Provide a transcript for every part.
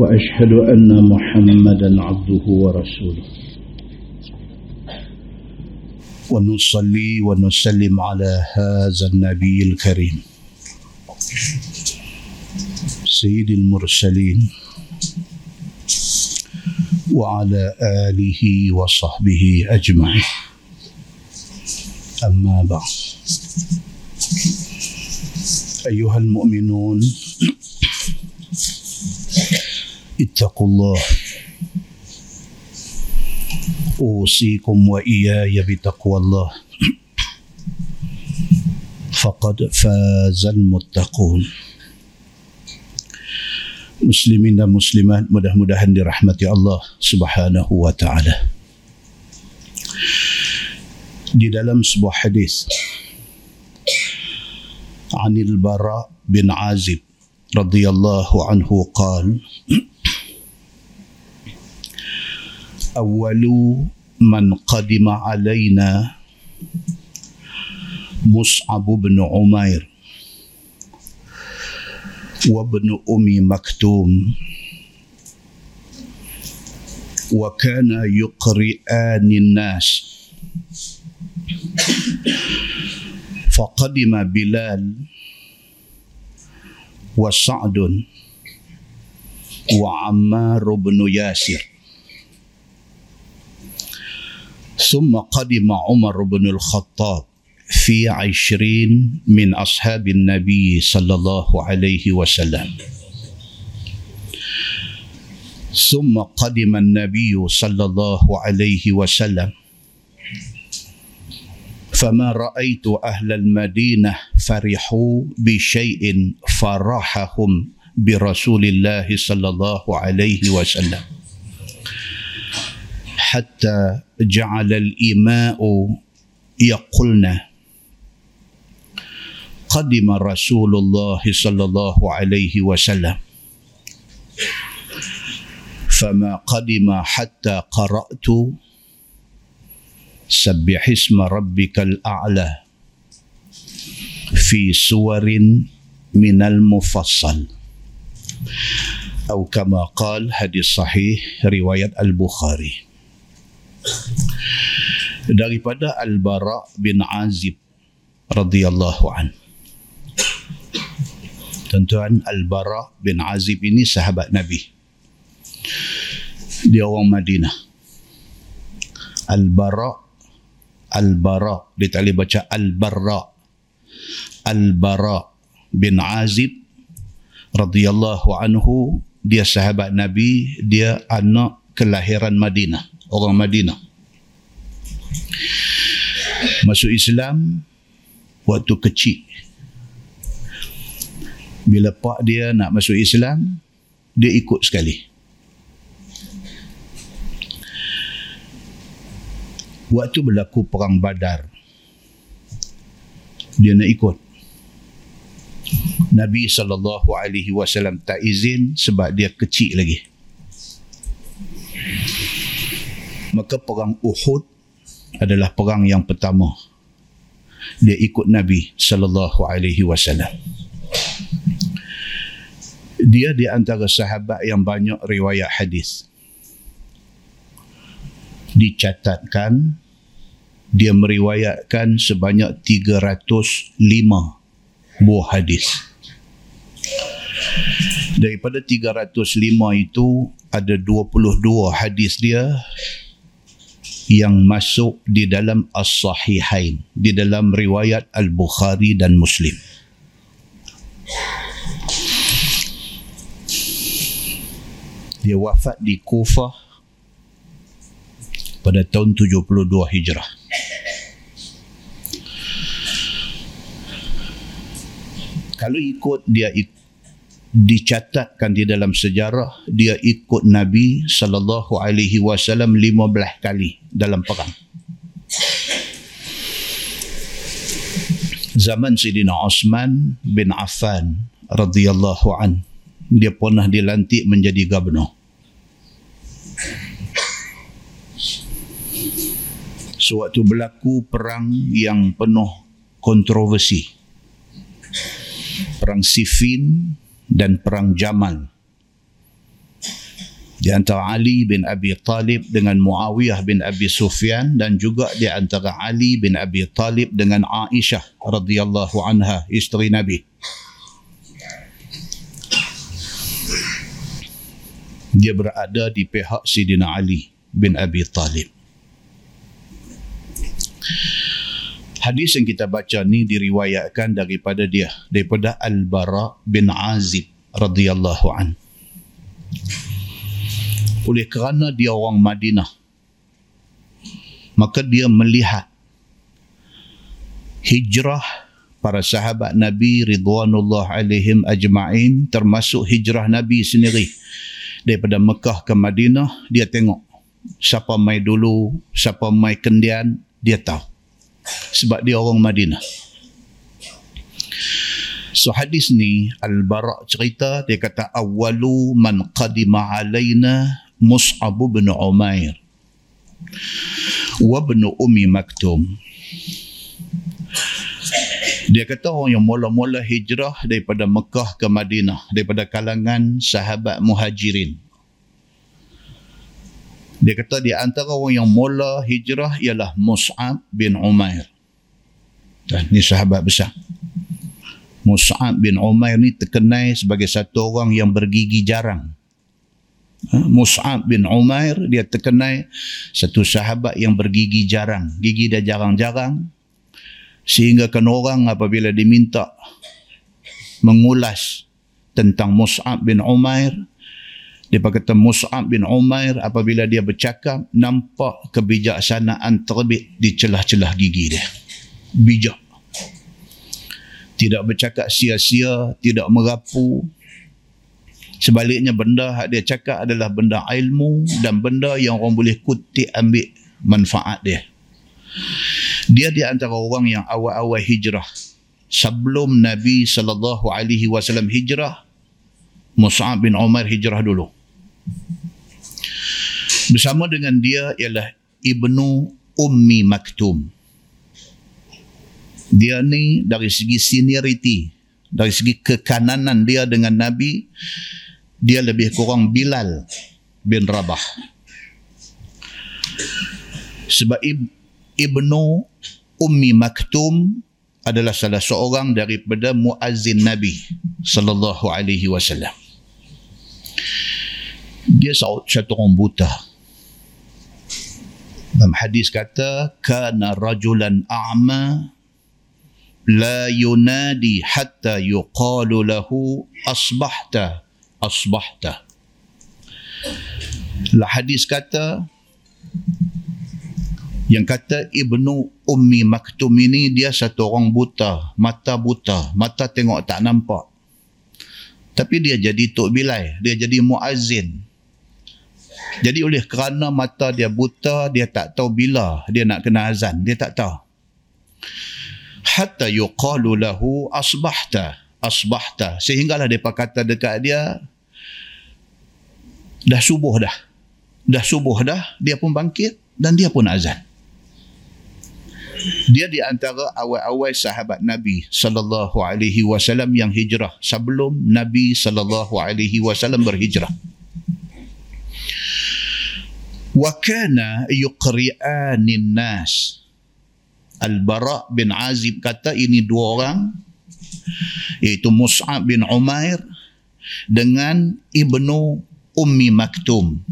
وأشهد أن محمدا عبده ورسوله. ونصلي ونسلم على هذا النبي الكريم. سيد المرسلين. وعلى آله وصحبه أجمعين. أما بعد. أيها المؤمنون. اتقوا الله. أوصيكم وإياي بتقوى الله. فقد فاز المتقون. مسلمين مسلمات مده مده رحمه الله سبحانه وتعالى. في dalam sebuah hadis عن البراء بن عازب رضي الله عنه قال أول من قدم علينا مصعب بن عمير وابن أم مكتوم. وكان يقرئان الناس. فقدم بلال وسعد وعمار بن ياسر. ثم قدم عمر بن الخطاب في عشرين من أصحاب النبي صلى الله عليه وسلم. ثم قدم النبي صلى الله عليه وسلم. فما رأيت أهل المدينة فرحوا بشيء فرحهم برسول الله صلى الله عليه وسلم. حتى جعل الإماء يقولن قدم رسول الله صلى الله عليه وسلم. فما قدم حتى قرأت. سبح اسم ربك الأعلى. في سور من المفصل. أو كما قال حديث صحيح رواية البخاري. Daripada Al-Bara bin Azib radhiyallahu an. Tuan-tuan Al-Bara bin Azib ini sahabat Nabi. Dia orang Madinah. Al-Bara Al-Bara dia tak boleh baca Al-Barra. Al-Bara bin Azib radhiyallahu anhu dia sahabat Nabi, dia anak kelahiran Madinah, orang Madinah. Masuk Islam waktu kecil. Bila pak dia nak masuk Islam dia ikut sekali. Waktu berlaku perang badar dia nak ikut. Nabi SAW tak izin sebab dia kecil lagi maka perang Uhud adalah perang yang pertama. Dia ikut Nabi sallallahu alaihi wasallam. Dia di antara sahabat yang banyak riwayat hadis. Dicatatkan dia meriwayatkan sebanyak 305 buah hadis. Daripada 305 itu ada 22 hadis dia yang masuk di dalam As-Sahihain, di dalam riwayat Al-Bukhari dan Muslim. Dia wafat di Kufah pada tahun 72 Hijrah. Kalau ikut dia ik- dicatatkan di dalam sejarah dia ikut Nabi sallallahu alaihi wasallam 15 kali dalam perang. Zaman Sidina Osman bin Affan radhiyallahu an dia pernah dilantik menjadi gubernur. Sewaktu berlaku perang yang penuh kontroversi. Perang Siffin dan perang Jamal di antara Ali bin Abi Talib dengan Muawiyah bin Abi Sufyan dan juga di antara Ali bin Abi Talib dengan Aisyah radhiyallahu anha isteri Nabi. Dia berada di pihak Sidina Ali bin Abi Talib. Hadis yang kita baca ni diriwayatkan daripada dia daripada Al-Bara bin Azib radhiyallahu an. Oleh kerana dia orang Madinah maka dia melihat hijrah para sahabat Nabi ridwanullah alaihim ajma'in termasuk hijrah Nabi sendiri daripada Mekah ke Madinah dia tengok siapa mai dulu siapa mai kendian dia tahu sebab dia orang Madinah. So hadis ni Al-Bara' cerita dia kata awalu man qadima alaina Mus'ab bin Umair wa bin Ummi Maktum. Dia kata orang yang mula-mula hijrah daripada Mekah ke Madinah daripada kalangan sahabat muhajirin dia kata di antara orang yang mula hijrah ialah Mus'ab bin Umair. Dan ni sahabat besar. Mus'ab bin Umair ni terkenal sebagai satu orang yang bergigi jarang. Ha? Mus'ab bin Umair dia terkenal satu sahabat yang bergigi jarang. Gigi dia jarang-jarang. Sehingga kan orang apabila diminta mengulas tentang Mus'ab bin Umair, dia kata Mus'ab bin Umair apabila dia bercakap nampak kebijaksanaan terbit di celah-celah gigi dia. Bijak. Tidak bercakap sia-sia, tidak merapu. Sebaliknya benda yang dia cakap adalah benda ilmu dan benda yang orang boleh kutip ambil manfaat dia. Dia di antara orang yang awal-awal hijrah. Sebelum Nabi SAW hijrah, Mus'ab bin Umar hijrah dulu. Bersama dengan dia ialah Ibnu Ummi Maktum. Dia ni dari segi seniority, dari segi kekananan dia dengan Nabi, dia lebih kurang Bilal bin Rabah. Sebab Ibnu Ummi Maktum adalah salah seorang daripada muazzin Nabi sallallahu alaihi wasallam dia satu orang buta dalam hadis kata kana rajulan a'ma la yunadi hatta yuqalu lahu asbahta asbahta la hadis kata yang kata Ibnu Ummi Maktum ini dia satu orang buta, mata buta, mata tengok tak nampak. Tapi dia jadi Tok Bilai, dia jadi muazzin. Jadi oleh kerana mata dia buta, dia tak tahu bila dia nak kena azan. Dia tak tahu. Hatta yuqalu lahu asbahta. Asbahta. Sehinggalah dia kata dekat dia, dah subuh dah. Dah subuh dah, dia pun bangkit dan dia pun azan. Dia di antara awal-awal sahabat Nabi sallallahu alaihi wasallam yang hijrah sebelum Nabi sallallahu alaihi wasallam berhijrah wa kana yuqri'anin nas Al-Bara bin Azib kata ini dua orang iaitu Mus'ab bin Umair dengan Ibnu Ummi Maktum.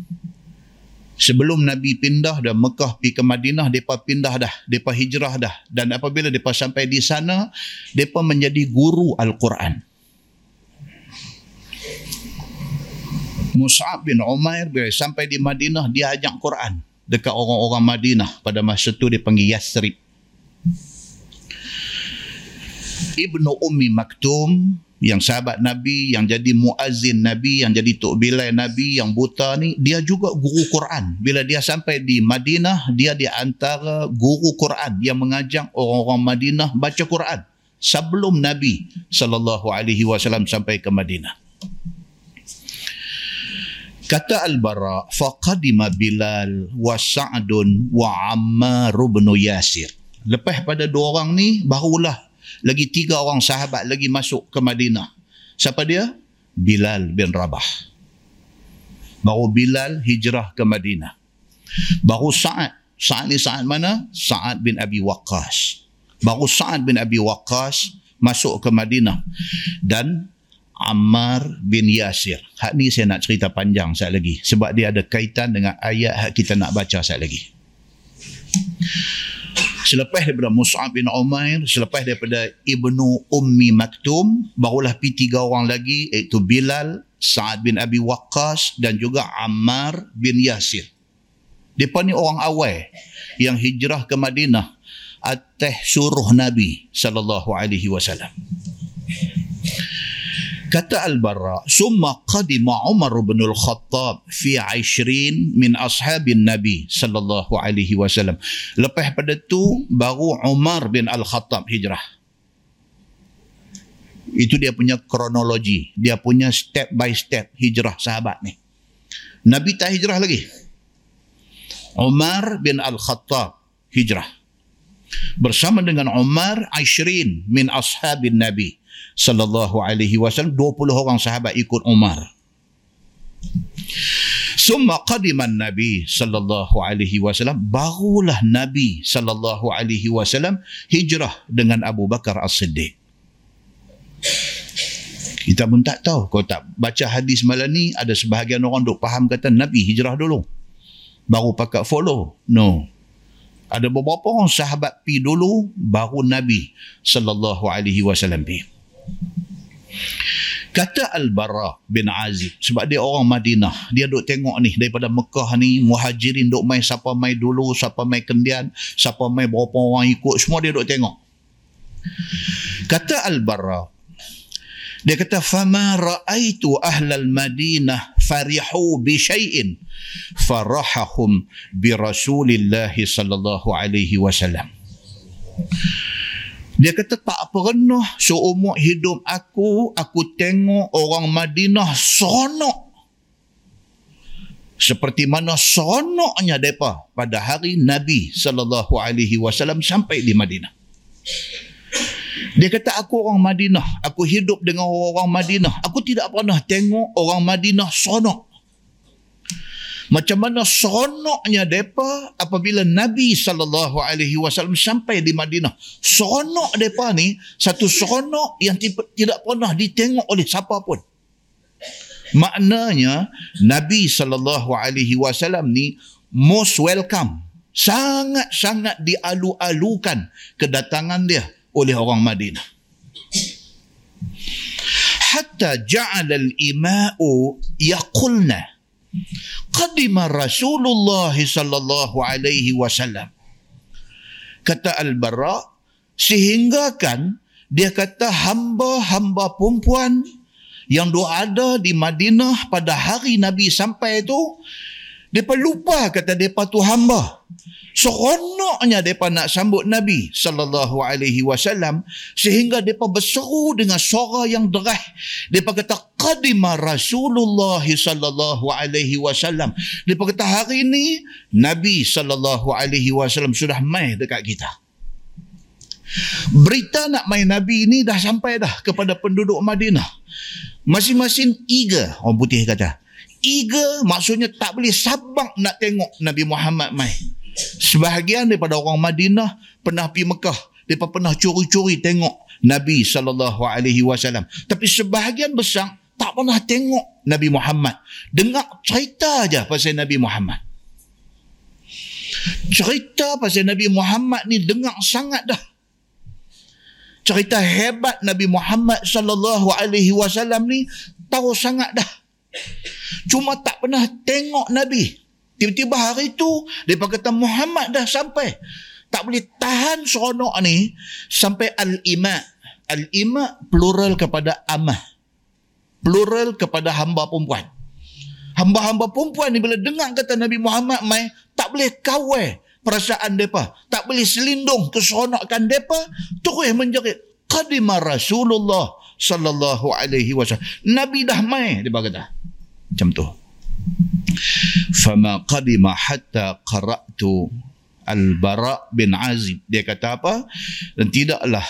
Sebelum Nabi pindah dan Mekah pergi ke Madinah mereka pindah dah mereka hijrah dah. Dan apabila mereka sampai di sana mereka menjadi guru Al-Quran Mus'ab bin Umair bila sampai di Madinah dia ajak Quran dekat orang-orang Madinah pada masa tu dia panggil Yasrib Ibnu Ummi Maktum Yang sahabat Nabi, yang jadi muazzin Nabi, yang jadi tok bilai Nabi, yang buta ni, dia juga guru Quran. Bila dia sampai di Madinah, dia di antara guru Quran yang mengajak orang-orang Madinah baca Quran sebelum Nabi sallallahu alaihi wasallam sampai ke Madinah. Kata Al-Bara, faqadima Bilal wa Sa'dun wa Ammar bin Yasir. Lepas pada dua orang ni, barulah lagi tiga orang sahabat lagi masuk ke Madinah. Siapa dia? Bilal bin Rabah. Baru Bilal hijrah ke Madinah. Baru Sa'ad. Sa'ad ni Sa'ad mana? Sa'ad bin Abi Waqqas. Baru Sa'ad bin Abi Waqqas masuk ke Madinah. Dan Ammar bin Yasir. Hak ni saya nak cerita panjang sekali lagi. Sebab dia ada kaitan dengan ayat hak kita nak baca sekali lagi. Selepas daripada Mus'ab bin Umair, selepas daripada Ibnu Ummi Maktum, barulah pi tiga orang lagi iaitu Bilal, Sa'ad bin Abi Waqqas dan juga Ammar bin Yasir. Mereka ni orang awal yang hijrah ke Madinah atas suruh Nabi sallallahu alaihi wasallam. Kata Al-Barra, summa qadima Umar bin Al-Khattab fi 20 min ashabin Nabi sallallahu alaihi wasallam. Lepas pada tu baru Umar bin Al-Khattab hijrah. Itu dia punya kronologi, dia punya step by step hijrah sahabat ni. Nabi tak hijrah lagi. Umar bin Al-Khattab hijrah. Bersama dengan Umar 20 min ashabin Nabi sallallahu alaihi wasallam 20 orang sahabat ikut Umar Summa qadiman Nabi sallallahu alaihi wasallam barulah Nabi sallallahu alaihi wasallam hijrah dengan Abu Bakar As-Siddiq. Kita pun tak tahu kalau tak baca hadis malam ni ada sebahagian orang duk faham kata Nabi hijrah dulu. Baru pakat follow. No. Ada beberapa orang sahabat pi dulu baru Nabi sallallahu alaihi wasallam pi. Kata Al-Bara bin Azib sebab dia orang Madinah. Dia duk tengok ni daripada Mekah ni muhajirin duk mai siapa mai dulu, siapa mai kendian, siapa mai berapa orang ikut semua dia duk tengok. Kata Al-Bara dia kata fama raaitu ahlal Madinah farihu bi syai'in farahahum bi Rasulillah sallallahu alaihi wasallam dia kata tak pernah seumur hidup aku, aku tengok orang Madinah seronok. Seperti mana seronoknya mereka pada hari Nabi SAW sampai di Madinah. Dia kata aku orang Madinah, aku hidup dengan orang Madinah. Aku tidak pernah tengok orang Madinah seronok. Macam mana seronoknya depa apabila Nabi wasallam sampai di Madinah. Seronok depa ni satu seronok yang tidak pernah ditengok oleh siapa pun. Maknanya Nabi wasallam ni most welcome. Sangat-sangat dialu-alukan kedatangan dia oleh orang Madinah. Hatta ja'ala al-ima'u yaqulna qadima Rasulullah sallallahu alaihi wasallam. Kata al-Bara sehingga kan dia kata hamba-hamba perempuan yang doa ada di Madinah pada hari Nabi sampai itu depa lupa kata depa tu hamba seronoknya depa nak sambut Nabi sallallahu alaihi wasallam sehingga depa berseru dengan suara yang derah. Depa kata qadima Rasulullah sallallahu alaihi wasallam. Depa kata hari ini Nabi sallallahu alaihi wasallam sudah mai dekat kita. Berita nak mai Nabi ini dah sampai dah kepada penduduk Madinah. Masing-masing eager orang putih kata. Eager maksudnya tak boleh sabar nak tengok Nabi Muhammad mai Sebahagian daripada orang Madinah pernah pergi Mekah. Mereka pernah curi-curi tengok Nabi SAW. Tapi sebahagian besar tak pernah tengok Nabi Muhammad. Dengar cerita aja pasal Nabi Muhammad. Cerita pasal Nabi Muhammad ni dengar sangat dah. Cerita hebat Nabi Muhammad sallallahu alaihi wasallam ni tahu sangat dah. Cuma tak pernah tengok Nabi. Tiba-tiba hari itu, mereka kata Muhammad dah sampai. Tak boleh tahan seronok ni sampai Al-Ima. Al-ima plural kepada amah. Plural kepada hamba perempuan. Hamba-hamba perempuan ni bila dengar kata Nabi Muhammad mai tak boleh kawai perasaan mereka. Tak boleh selindung keseronokan mereka. Terus menjerit. Qadima Rasulullah sallallahu alaihi wasallam. Nabi dah mai dia kata. Macam tu. Fama qadima hatta qara'tu Al-Bara bin Azib. Dia kata apa? Dan tidaklah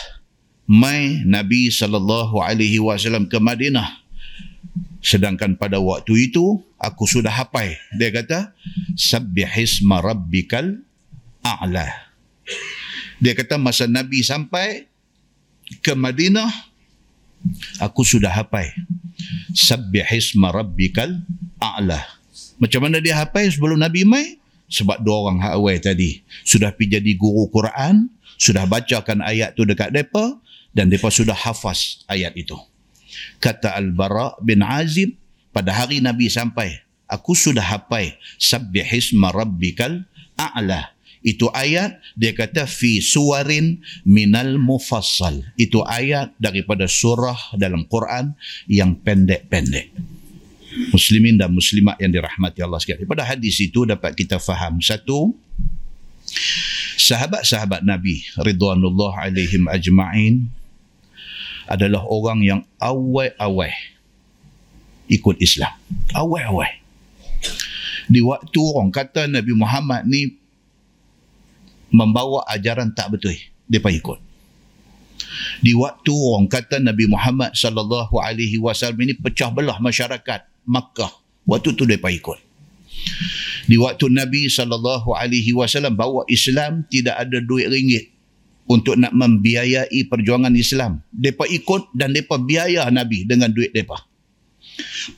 mai Nabi sallallahu alaihi wasallam ke Madinah. Sedangkan pada waktu itu aku sudah hafal. Dia kata sabbihisma rabbikal a'la. Dia kata masa Nabi sampai ke Madinah aku sudah hafal. Sabbihisma rabbikal a'la. Macam mana dia hafal sebelum Nabi mai? sebab dua orang hak awal tadi sudah pergi jadi guru Quran, sudah bacakan ayat tu dekat depa dan depa sudah hafaz ayat itu. Kata Al-Bara bin Azib pada hari Nabi sampai, aku sudah hafal sabbihisma rabbikal a'la. Itu ayat dia kata fi suwarin minal mufassal. Itu ayat daripada surah dalam Quran yang pendek-pendek muslimin dan muslimat yang dirahmati Allah sekalian. Pada hadis itu dapat kita faham satu sahabat-sahabat Nabi ridwanullah alaihim ajma'in adalah orang yang awal-awal ikut Islam. Awal-awal. Di waktu orang kata Nabi Muhammad ni membawa ajaran tak betul, pun ikut. Di waktu orang kata Nabi Muhammad sallallahu alaihi wasallam ini pecah belah masyarakat, Makkah. Waktu tu mereka ikut. Di waktu Nabi SAW bawa Islam, tidak ada duit ringgit untuk nak membiayai perjuangan Islam. Mereka ikut dan mereka biaya Nabi dengan duit mereka.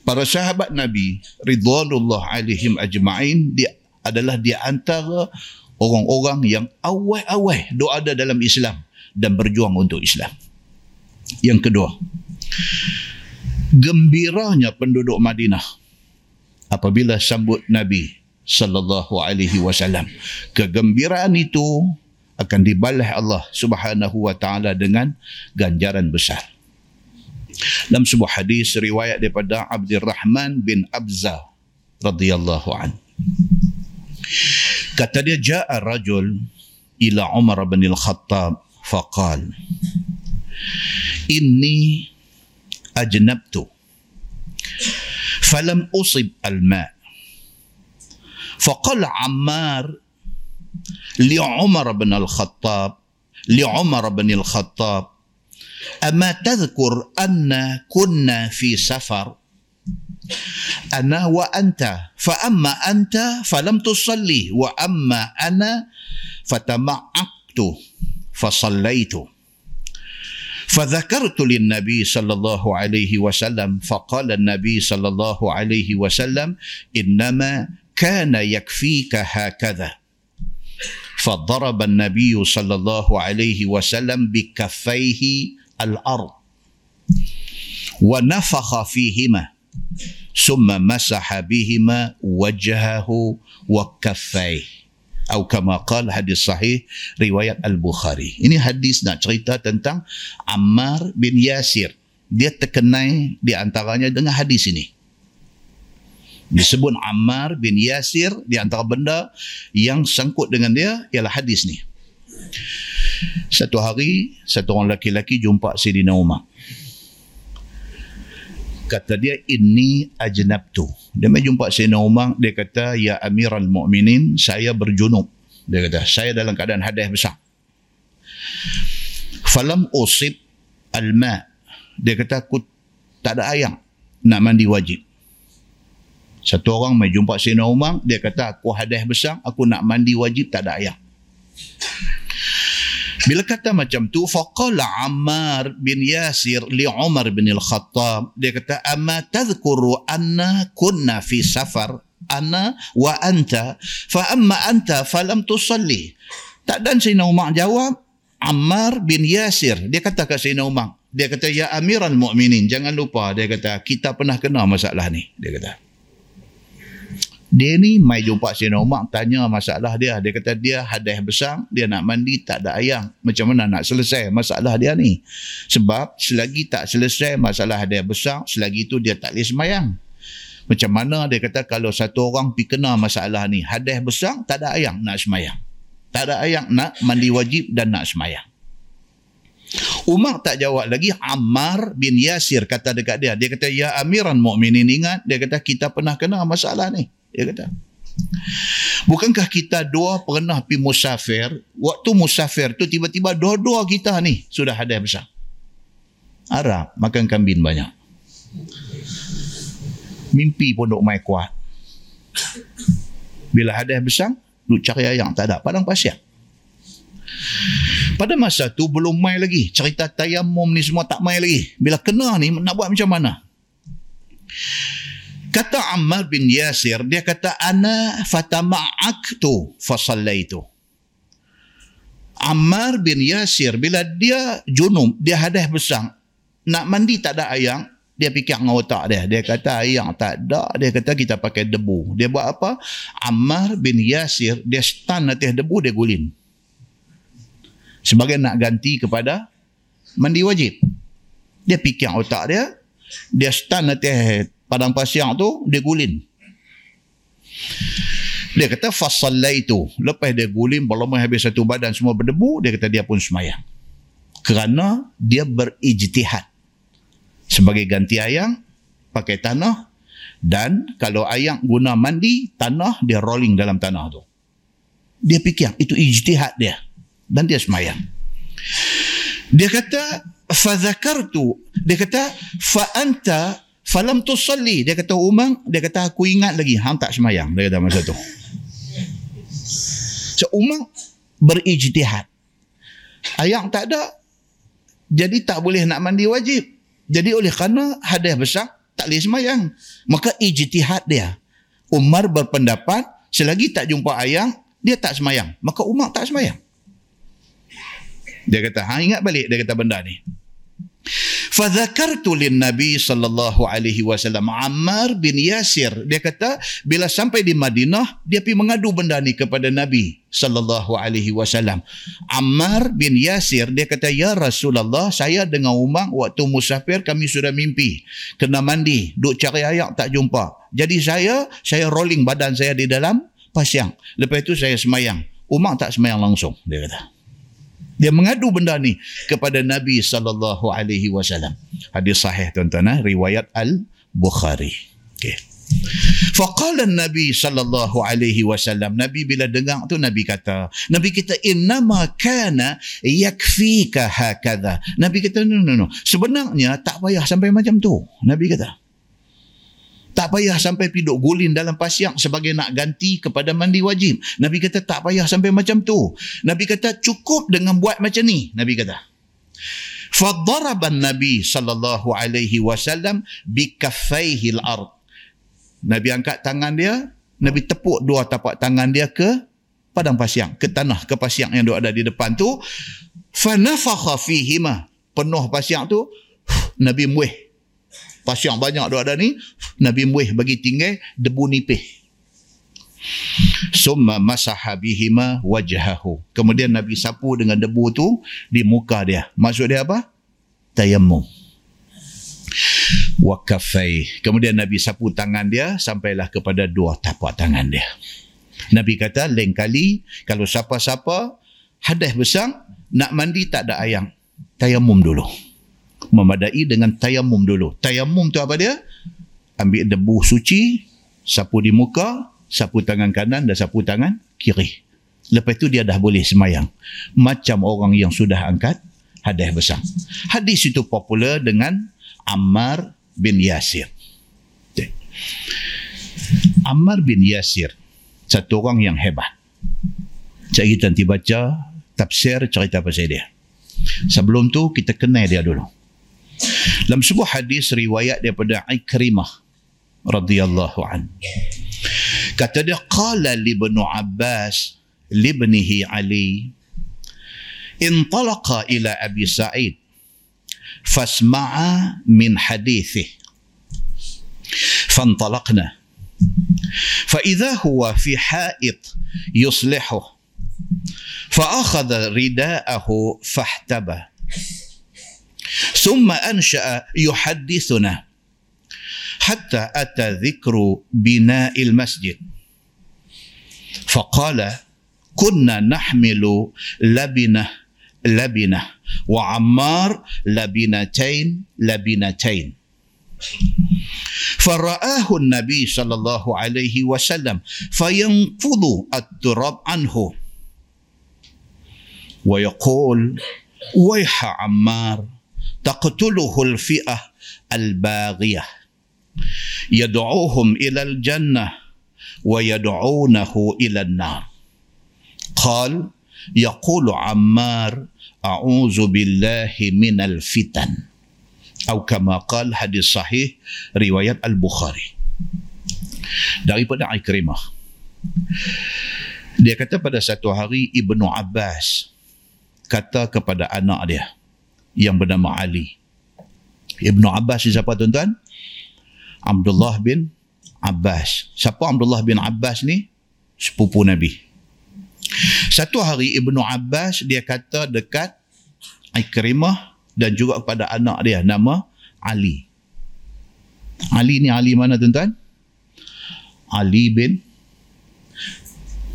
Para sahabat Nabi, Ridwanullah alaihim ajma'in, dia adalah di antara orang-orang yang awal-awal doa ada dalam Islam dan berjuang untuk Islam. Yang kedua, gembiranya penduduk Madinah apabila sambut Nabi sallallahu alaihi wasallam. Kegembiraan itu akan dibalas Allah Subhanahu wa taala dengan ganjaran besar. Dalam sebuah hadis riwayat daripada Abdurrahman bin Abza radhiyallahu an. Kata dia ja'a rajul ila Umar bin Al-Khattab faqal Inni أجنبت. فلم أصب الماء. فقال عمار لعمر بن الخطاب لعمر بن الخطاب أما تذكر أن كنا في سفر؟ أنا وأنت. فأما أنت فلم تصلي وأما أنا فتمعقت فصليت. فذكرت للنبي صلى الله عليه وسلم فقال النبي صلى الله عليه وسلم إنما كان يكفيك هكذا. فضرب النبي صلى الله عليه وسلم بكفيه الأرض ونفخ فيهما ثم مسح بهما وجهه وكفيه. Atau kama qal hadis sahih riwayat al-Bukhari. Ini hadis nak cerita tentang Ammar bin Yasir. Dia terkenai di antaranya dengan hadis ini. Disebut Ammar bin Yasir di antara benda yang sangkut dengan dia ialah hadis ni. Satu hari, satu orang lelaki-lelaki jumpa Sayyidina Umar kata dia ini ajnabtu. Dia mai jumpa Sayyidina Umar dia kata ya amiral mu'minin saya berjunub. Dia kata saya dalam keadaan hadas besar. Falam usib alma. Dia kata aku tak ada air nak mandi wajib. Satu orang mai jumpa Sayyidina Umar dia kata aku hadas besar aku nak mandi wajib tak ada air bila kata macam tu, faqala Ammar bin Yasir li Umar bin Al-Khattab. Dia kata, amma tadhkuru anna kunna fi safar ana wa anta fa amma anta falam tusalli. Tak dan Sayyidina Umar jawab, Ammar bin Yasir. Dia kata ke Sayyidina Umar, dia kata, ya amiran mu'minin, jangan lupa. Dia kata, kita pernah kena masalah ni. Dia kata. Dia ni mai jumpa Sayyidina Umar tanya masalah dia. Dia kata dia hadis besar, dia nak mandi tak ada ayam. Macam mana nak selesai masalah dia ni? Sebab selagi tak selesai masalah hadis besar, selagi itu dia tak boleh semayang. Macam mana dia kata kalau satu orang pergi kena masalah ni, hadis besar tak ada ayam nak semayang. Tak ada ayam nak mandi wajib dan nak semayang. Umar tak jawab lagi. Ammar bin Yasir kata dekat dia. Dia kata, Ya Amiran Mu'minin ingat. Dia kata, kita pernah kena masalah ni. Dia kata. Bukankah kita dua pernah pergi musafir, waktu musafir tu tiba-tiba dua-dua kita ni sudah ada besar. Arab makan kambing banyak. Mimpi pun duk mai kuat. Bila ada besar, duk cari ayam tak ada. Padang pasir. Pada masa tu belum mai lagi. Cerita tayamum ni semua tak mai lagi. Bila kena ni nak buat macam mana? Kata Ammar bin Yasir, dia kata, Ana fatama'aktu fasallaitu. Ammar bin Yasir, bila dia junum, dia hadah besar, nak mandi tak ada ayam, dia fikir dengan otak dia. Dia kata ayam tak ada, dia kata kita pakai debu. Dia buat apa? Ammar bin Yasir, dia stand atas debu, dia gulin. Sebagai nak ganti kepada mandi wajib. Dia fikir otak dia, dia stand atas padang pasir tu dia gulin dia kata fasallaitu. Lepas dia gulin belum habis satu badan semua berdebu dia kata dia pun semayang. Kerana dia berijtihad sebagai ganti ayam pakai tanah dan kalau ayam guna mandi tanah dia rolling dalam tanah tu. Dia fikir itu ijtihad dia dan dia semayang. Dia kata fadhakartu dia kata fa anta Falam tu salli. Dia kata Umar, dia kata aku ingat lagi. Hang tak semayang. Dia kata masa tu. So Umar berijtihad. Ayam tak ada. Jadi tak boleh nak mandi wajib. Jadi oleh kerana hadiah besar, tak boleh semayang. Maka ijtihad dia. Umar berpendapat, selagi tak jumpa ayam, dia tak semayang. Maka Umar tak semayang. Dia kata, ha ingat balik dia kata benda ni. Fadhakartu lin Nabi sallallahu alaihi wasallam Ammar bin Yasir dia kata bila sampai di Madinah dia pergi mengadu benda ni kepada Nabi sallallahu alaihi wasallam. Ammar bin Yasir dia kata ya Rasulullah saya dengan Umar waktu musafir kami sudah mimpi. Kena mandi duk cari air tak jumpa. Jadi saya saya rolling badan saya di dalam pasir lepas itu saya semayang. Umar tak semayang langsung dia kata dia mengadu benda ni kepada Nabi sallallahu alaihi wasallam. Hadis sahih tuan-tuan, eh? riwayat Al-Bukhari. Okey. Faqala Nabi sallallahu alaihi wasallam Nabi bila dengar tu Nabi kata Nabi kata innama kana yakfika hakadha Nabi kata no no no sebenarnya tak payah sampai macam tu Nabi kata tak payah sampai piduk gulin dalam pasir sebagai nak ganti kepada mandi wajib. Nabi kata tak payah sampai macam tu. Nabi kata cukup dengan buat macam ni. Nabi kata. Fadaraban Nabi sallallahu alaihi wasallam bikaffaihi al-ard. Nabi angkat tangan dia, Nabi tepuk dua tapak tangan dia ke padang pasir, ke tanah, ke pasir yang ada di depan tu. Fanafakha fihima. Penuh pasir tu, Nabi muih pasir banyak duk ada ni Nabi Muih bagi tinggal debu nipih summa masaha bihima wajhahu. Kemudian Nabi sapu dengan debu tu di muka dia. Maksud dia apa? Tayammum. Wa kaffai. Kemudian Nabi sapu tangan dia sampailah kepada dua tapak tangan dia. Nabi kata lain kali kalau siapa-siapa hadas besar nak mandi tak ada ayam tayammum dulu memadai dengan tayamum dulu. Tayamum tu apa dia? Ambil debu suci, sapu di muka, sapu tangan kanan dan sapu tangan kiri. Lepas tu dia dah boleh semayang. Macam orang yang sudah angkat hadis besar. Hadis itu popular dengan Ammar bin Yasir. Ammar bin Yasir, satu orang yang hebat. Saya kita nanti baca tafsir cerita pasal dia. Sebelum tu kita kenal dia dulu. Dalam sebuah hadis riwayat daripada Ikrimah radhiyallahu an. Kata dia qala li ibn Abbas li ibnihi Ali intalaqa ila Abi Sa'id fasma'a min hadithihi فانطلقنا فإذا هو في حائط يصلحه فأخذ رداءه فاحتبى ثم أنشأ يحدثنا حتى أتى ذكر بناء المسجد. فقال كنا نحمل لبنة لبنة وعمار لبنتين لبنتين. فرآه النبي صلى الله عليه وسلم فينفض التراب عنه. ويقول ويح عمار taqtuluhul fi'ah al-baghiyah yad'uuhum ila al-jannah wa yad'uunahu ila an-nar qal yaqulu ammar a'udzu billahi minal fitan. Atau kama qal hadis sahih riwayat al-bukhari. Daripada ikrimah. Dia kata pada satu hari ibnu abbas kata kepada anak dia yang bernama Ali Ibnu Abbas siapa tuan-tuan Abdullah bin Abbas siapa Abdullah bin Abbas ni sepupu Nabi satu hari Ibnu Abbas dia kata dekat Ikrimah dan juga kepada anak dia nama Ali. Ali ni Ali mana tuan-tuan? Ali bin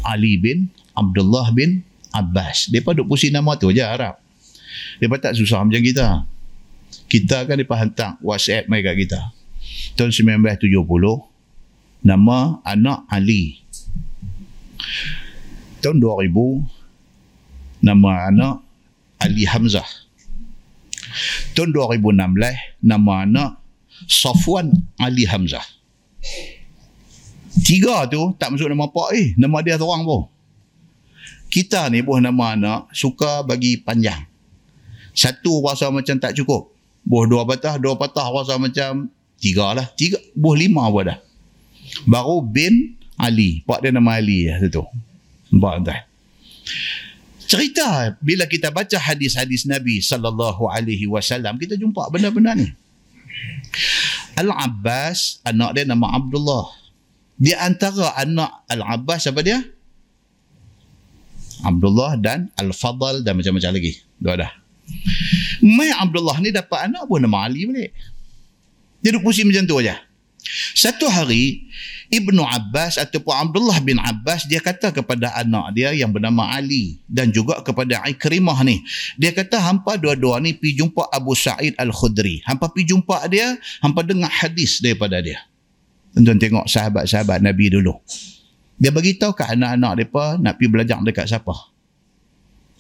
Ali bin Abdullah bin Abbas. Depa duk pusing nama tu aja Arab. Depa tak susah macam kita. Kita kan depa hantar WhatsApp kat kita. Tahun 1970 nama anak Ali. Tahun 2000 nama anak Ali Hamzah tahun 2016 nama anak Safwan Ali Hamzah tiga tu tak masuk nama pak eh nama dia seorang pun kita ni buah nama anak suka bagi panjang satu rasa macam tak cukup buah dua patah dua patah rasa macam tiga lah tiga buah lima pun dah baru bin Ali pak dia nama Ali lah tu nampak entah cerita bila kita baca hadis-hadis Nabi sallallahu alaihi wasallam kita jumpa benda-benda ni. Al-Abbas anak dia nama Abdullah. Di antara anak Al-Abbas apa dia? Abdullah dan Al-Fadl dan macam-macam lagi. Dua dah. Mai Abdullah ni dapat anak pun nama Ali balik. Dia duduk pusing macam tu aja. Satu hari Ibnu Abbas ataupun Abdullah bin Abbas dia kata kepada anak dia yang bernama Ali dan juga kepada Ikrimah ni. Dia kata hampa dua-dua ni pi jumpa Abu Sa'id Al-Khudri. Hampa pi jumpa dia, hampa dengar hadis daripada dia. Tuan tengok sahabat-sahabat Nabi dulu. Dia bagi tahu ke anak-anak depa nak pi belajar dekat siapa?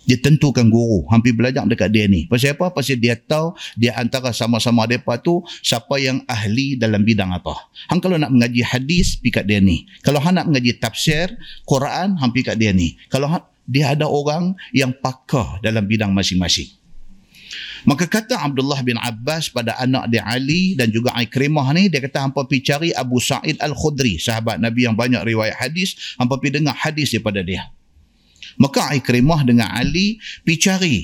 Dia tentukan guru. Hampir belajar dekat dia ni. Pasal apa? Pasal dia tahu dia antara sama-sama depa tu siapa yang ahli dalam bidang apa. Hang kalau nak mengaji hadis pi kat dia ni. Kalau hang nak mengaji tafsir Quran hampir kat dia ni. Kalau dia ada orang yang pakar dalam bidang masing-masing. Maka kata Abdullah bin Abbas pada anak dia Ali dan juga Ikrimah ni, dia kata hampa pergi cari Abu Sa'id Al-Khudri, sahabat Nabi yang banyak riwayat hadis, hampa pergi dengar hadis daripada dia. Maka Ikrimah dengan Ali pergi cari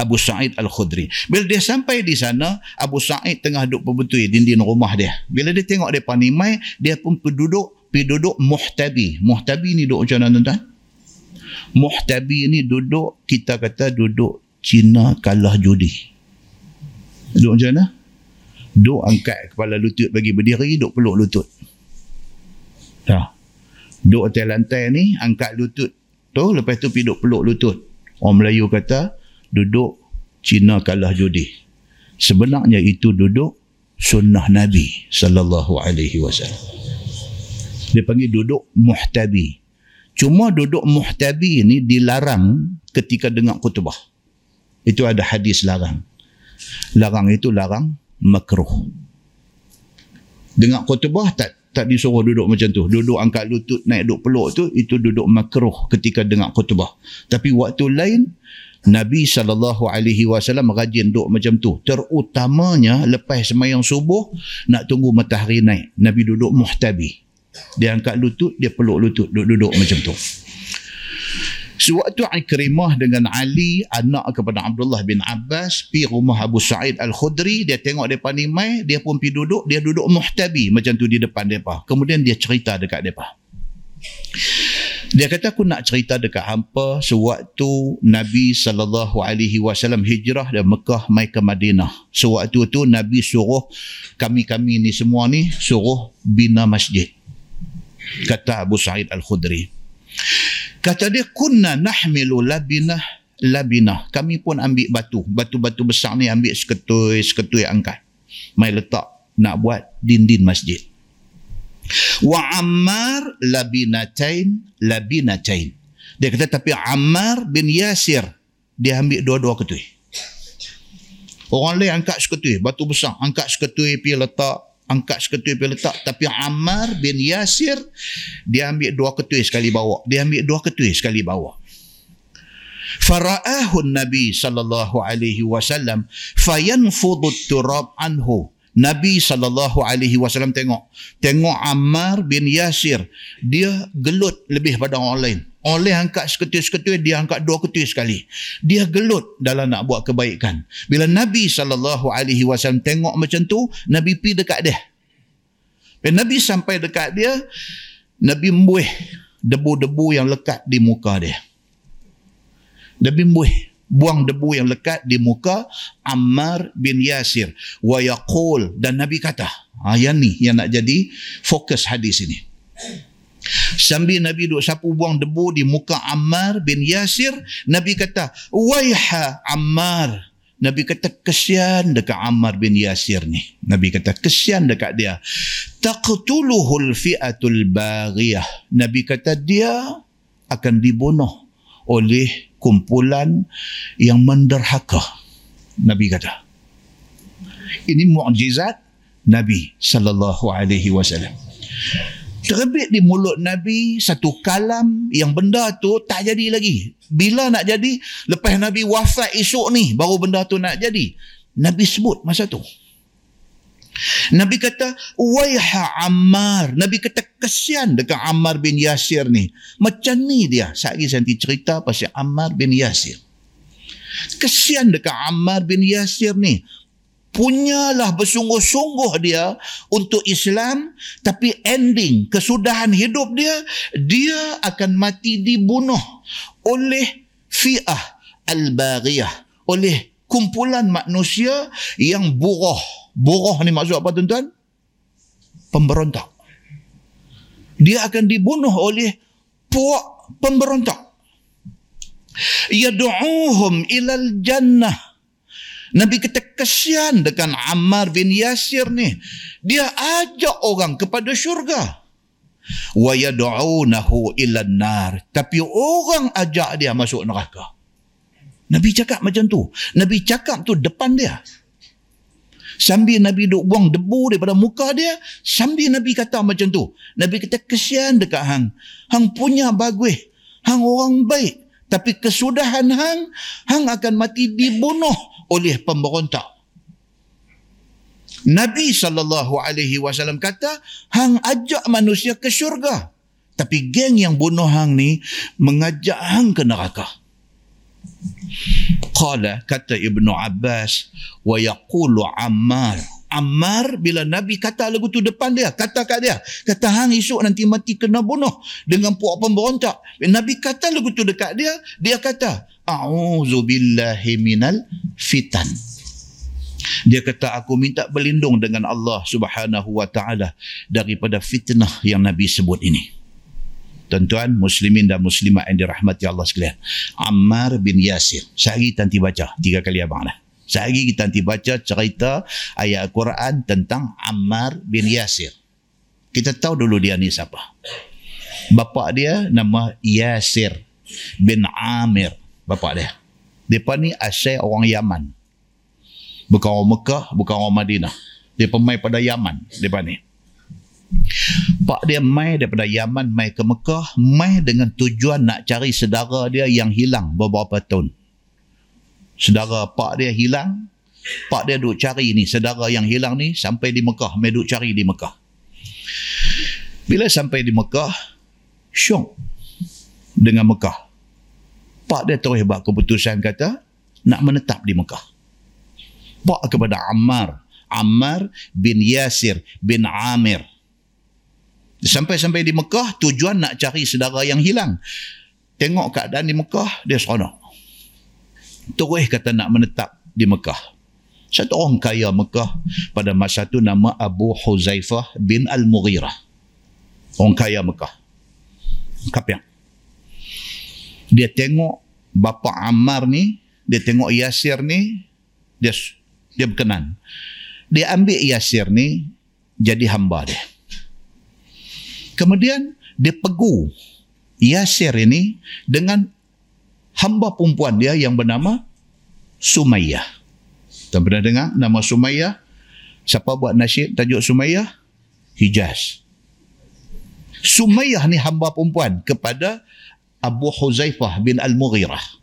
Abu Sa'id Al-Khudri. Bila dia sampai di sana, Abu Sa'id tengah duduk berbetui dinding rumah dia. Bila dia tengok dia panimai, dia pun duduk, pergi duduk muhtabi. Muhtabi ni duduk macam mana tuan-tuan? Muhtabi ni duduk, kita kata duduk Cina kalah judi. Duduk macam mana? Duduk angkat kepala lutut bagi berdiri, duduk peluk lutut. Dah. Duduk atas lantai ni, angkat lutut tu lepas tu pergi duduk peluk lutut. Orang Melayu kata duduk Cina kalah judi. Sebenarnya itu duduk sunnah Nabi sallallahu alaihi wasallam. Dia panggil duduk muhtabi. Cuma duduk muhtabi ni dilarang ketika dengar khutbah. Itu ada hadis larang. Larang itu larang makruh. Dengar khutbah tak tak disuruh duduk macam tu. Duduk angkat lutut naik duduk peluk tu, itu duduk makruh ketika dengar khutbah. Tapi waktu lain, Nabi SAW rajin duduk macam tu. Terutamanya lepas semayang subuh, nak tunggu matahari naik. Nabi duduk muhtabi. Dia angkat lutut, dia peluk lutut, duduk-duduk macam tu. Sewaktu Ikrimah dengan Ali, anak kepada Abdullah bin Abbas, pi rumah Abu Sa'id Al-Khudri, dia tengok depan ni mai, dia pun pi duduk, dia duduk muhtabi macam tu di depan depa. Kemudian dia cerita dekat depa. Dia kata aku nak cerita dekat hampa sewaktu Nabi sallallahu alaihi wasallam hijrah dari Mekah mai ke Madinah. Sewaktu tu Nabi suruh kami-kami ni semua ni suruh bina masjid. Kata Abu Sa'id Al-Khudri. Kata dia, kunna nahmilu labinah labinah. Kami pun ambil batu. Batu-batu besar ni ambil seketui-seketui angkat. Mai letak nak buat dinding masjid. Wa Ammar labinatain labinatain. Dia kata tapi Ammar bin Yasir dia ambil dua-dua ketui. Orang lain angkat seketui, batu besar, angkat seketui pi letak angkat seketui pergi letak tapi Ammar bin Yasir dia ambil dua ketui sekali bawa. Dia ambil dua ketui sekali bawa. Fara'ahu nabi sallallahu alaihi wasallam fayanfudhu turab anhu. Nabi sallallahu alaihi wasallam tengok. Tengok Ammar bin Yasir dia gelut lebih pada orang lain oleh angkat seketui-seketui dia angkat dua ketui sekali. Dia gelut dalam nak buat kebaikan. Bila Nabi wasallam tengok macam tu Nabi pi dekat dia. Bila Nabi sampai dekat dia Nabi membuih debu-debu yang lekat di muka dia. Nabi membuih buang debu yang lekat di muka Ammar bin Yasir. Wa yaqul dan Nabi kata ha, yang ni yang nak jadi fokus hadis ini Sambil Nabi duduk sapu buang debu di muka Ammar bin Yasir, Nabi kata, Waiha Ammar. Nabi kata, kesian dekat Ammar bin Yasir ni. Nabi kata, kesian dekat dia. Taqtuluhul fi'atul baghiyah. Nabi kata, dia akan dibunuh oleh kumpulan yang menderhaka. Nabi kata. Ini mukjizat Nabi sallallahu alaihi wasallam terbit di mulut Nabi satu kalam yang benda tu tak jadi lagi. Bila nak jadi, lepas Nabi wafat esok ni, baru benda tu nak jadi. Nabi sebut masa tu. Nabi kata, Waiha Ammar. Nabi kata, kesian dekat Ammar bin Yasir ni. Macam ni dia. Sehari saya nanti cerita pasal Ammar bin Yasir. Kesian dekat Ammar bin Yasir ni punyalah bersungguh-sungguh dia untuk Islam tapi ending kesudahan hidup dia dia akan mati dibunuh oleh fi'ah al-baghiyah oleh kumpulan manusia yang buruh buruh ni maksud apa tuan-tuan? Pemberontak. Dia akan dibunuh oleh puak pemberontak. Yadu'uhum ilal jannah Nabi kata kesian dengan Ammar bin Yasir ni. Dia ajak orang kepada syurga. Wa yad'unahu ila nar. Tapi orang ajak dia masuk neraka. Nabi cakap macam tu. Nabi cakap tu depan dia. Sambil Nabi duk buang debu daripada muka dia, sambil Nabi kata macam tu. Nabi kata kesian dekat hang. Hang punya bagus. Hang orang baik. Tapi kesudahan hang, hang akan mati dibunuh oleh pemberontak. Nabi sallallahu alaihi wasallam kata, hang ajak manusia ke syurga. Tapi geng yang bunuh hang ni mengajak hang ke neraka. Qala kata Ibnu Abbas wa yaqulu Ammar Ammar bila Nabi kata lagu tu depan dia, kata kat dia, kata hang esok nanti mati kena bunuh dengan puak pemberontak. Nabi kata lagu tu dekat dia, dia kata, A'udzubillahi minal fitan. Dia kata aku minta berlindung dengan Allah Subhanahu wa taala daripada fitnah yang Nabi sebut ini. Tuan-tuan muslimin dan muslimat yang dirahmati Allah sekalian. Ammar bin Yasir. Sehari nanti baca tiga kali abang dah. Sehari kita nanti baca cerita ayat Al-Quran tentang Ammar bin Yasir. Kita tahu dulu dia ni siapa. Bapa dia nama Yasir bin Amir. Bapa dia. Dia ni asal orang Yaman. Bukan orang Mekah, bukan orang Madinah. Dia pemain pada Yaman. Dia ni. Pak dia mai daripada Yaman mai ke Mekah, mai dengan tujuan nak cari sedara dia yang hilang beberapa tahun saudara pak dia hilang pak dia duk cari ni saudara yang hilang ni sampai di Mekah mai duk cari di Mekah bila sampai di Mekah syok dengan Mekah Pak dia terus buat keputusan kata nak menetap di Mekah. Pak kepada Ammar. Ammar bin Yasir bin Amir. Sampai-sampai di Mekah tujuan nak cari saudara yang hilang. Tengok keadaan di Mekah dia seronok. Terus kata nak menetap di Mekah. Satu orang kaya Mekah pada masa itu nama Abu Huzaifah bin Al-Mughirah. Orang kaya Mekah. Kapiang. Dia tengok bapa Ammar ni, dia tengok Yasir ni, dia dia berkenan. Dia ambil Yasir ni jadi hamba dia. Kemudian dia pegu Yasir ini dengan hamba perempuan dia yang bernama Sumayyah. Tuan pernah dengar nama Sumayyah? Siapa buat nasyid tajuk Sumayyah? Hijaz. Sumayyah ni hamba perempuan kepada Abu Huzaifah bin Al-Mughirah.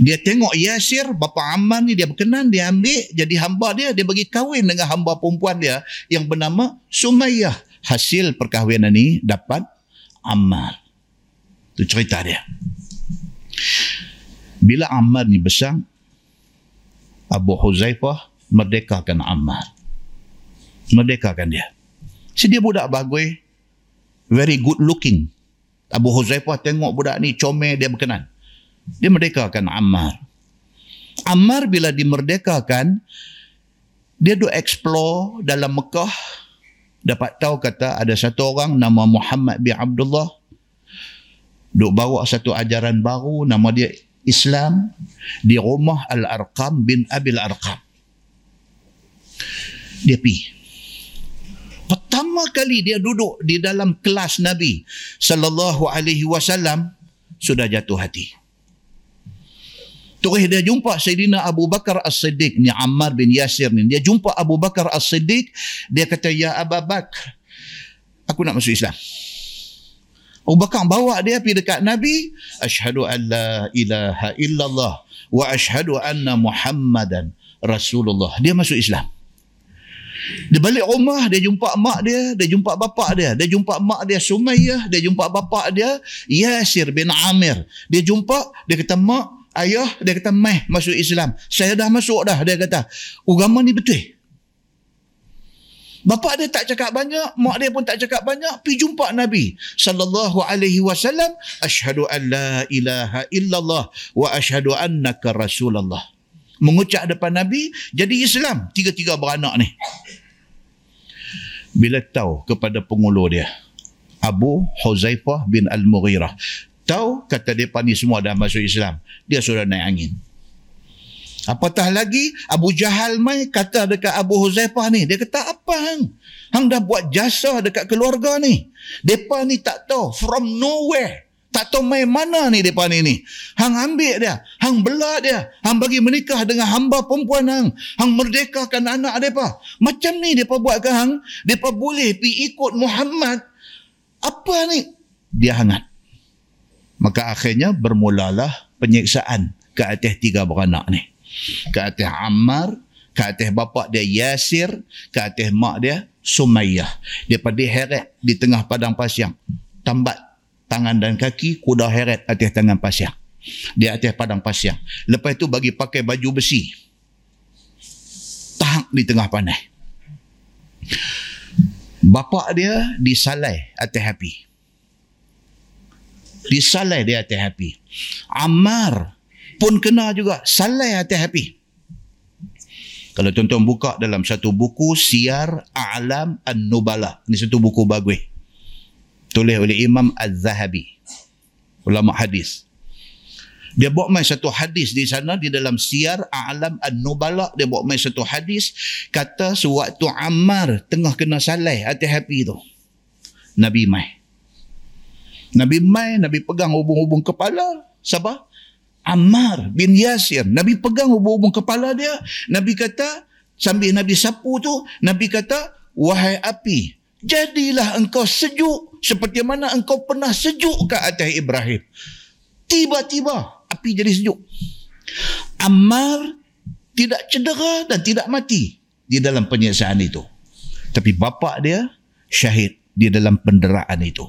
Dia tengok Yasir, bapa Ammar ni dia berkenan, dia ambil jadi hamba dia, dia bagi kahwin dengan hamba perempuan dia yang bernama Sumayyah. Hasil perkahwinan ni dapat Ammar. Itu cerita dia. Bila Ammar ni besar, Abu Huzaifah merdekakan Ammar. Merdekakan dia. Si dia budak bagus, very good looking. Abu Huzaifah tengok budak ni comel dia berkenan. Dia merdekakan Ammar. Ammar bila dimerdekakan, dia duk explore dalam Mekah, dapat tahu kata ada satu orang nama Muhammad bin Abdullah, duk bawa satu ajaran baru, nama dia Islam di rumah Al-Arqam bin Abil Arqam. Dia pergi. Pertama kali dia duduk di dalam kelas Nabi sallallahu alaihi wasallam sudah jatuh hati. Terus dia jumpa Sayyidina Abu Bakar As-Siddiq ni Ammar bin Yasir ni. Dia jumpa Abu Bakar As-Siddiq, dia kata ya Abu Bakar aku nak masuk Islam. Abu Bakar bawa dia pergi dekat Nabi. Ashadu an la ilaha illallah wa ashadu anna Muhammadan Rasulullah. Dia masuk Islam. Dia balik rumah, dia jumpa mak dia, dia jumpa bapak dia. Dia jumpa mak dia Sumayyah, dia jumpa bapak dia Yasir bin Amir. Dia jumpa, dia kata mak, ayah, dia kata meh masuk Islam. Saya dah masuk dah, dia kata. Agama ni betul. Bapa dia tak cakap banyak, mak dia pun tak cakap banyak, pi jumpa Nabi sallallahu alaihi wasallam, asyhadu an la ilaha illallah wa asyhadu annaka rasulullah. Mengucap depan Nabi, jadi Islam tiga-tiga beranak ni. Bila tahu kepada pengulu dia, Abu Huzaifah bin Al-Mughirah, tahu kata depa ni semua dah masuk Islam, dia sudah naik angin. Apatah lagi Abu Jahal mai kata dekat Abu Huzaifah ni. Dia kata apa hang? Hang dah buat jasa dekat keluarga ni. Depa ni tak tahu from nowhere. Tak tahu mai mana ni depa ni ni. Hang ambil dia, hang belah dia, hang bagi menikah dengan hamba perempuan hang. Hang merdekakan anak depa. Macam ni depa buat ke hang? Depa boleh pi ikut Muhammad. Apa ni? Dia hangat. Maka akhirnya bermulalah penyiksaan ke atas tiga beranak ni ke atas Ammar, ke atas bapa dia Yasir, ke atas mak dia Sumayyah. Dia pada heret di tengah padang pasir. Tambat tangan dan kaki, kuda heret atas tangan pasir. Di atas padang pasir. Lepas itu bagi pakai baju besi. Tahak di tengah panai. Bapa dia disalai atas api. Disalai dia atas api. Ammar pun kena juga salai hati happy. Kalau tuan-tuan buka dalam satu buku Siar A'lam An-Nubala. Ini satu buku bagus. Tulis oleh Imam Az-Zahabi. Ulama hadis. Dia buat main satu hadis di sana di dalam Siar A'lam An-Nubala. Dia buat main satu hadis. Kata sewaktu Ammar tengah kena salai hati happy tu. Nabi mai. Nabi mai, Nabi pegang hubung-hubung kepala. Sabar. Ammar bin Yasir. Nabi pegang hubung-hubung kepala dia. Nabi kata, sambil Nabi sapu tu, Nabi kata, wahai api, jadilah engkau sejuk seperti mana engkau pernah sejuk ke atas Ibrahim. Tiba-tiba, api jadi sejuk. Ammar tidak cedera dan tidak mati di dalam penyiasaan itu. Tapi bapa dia syahid di dalam penderaan itu.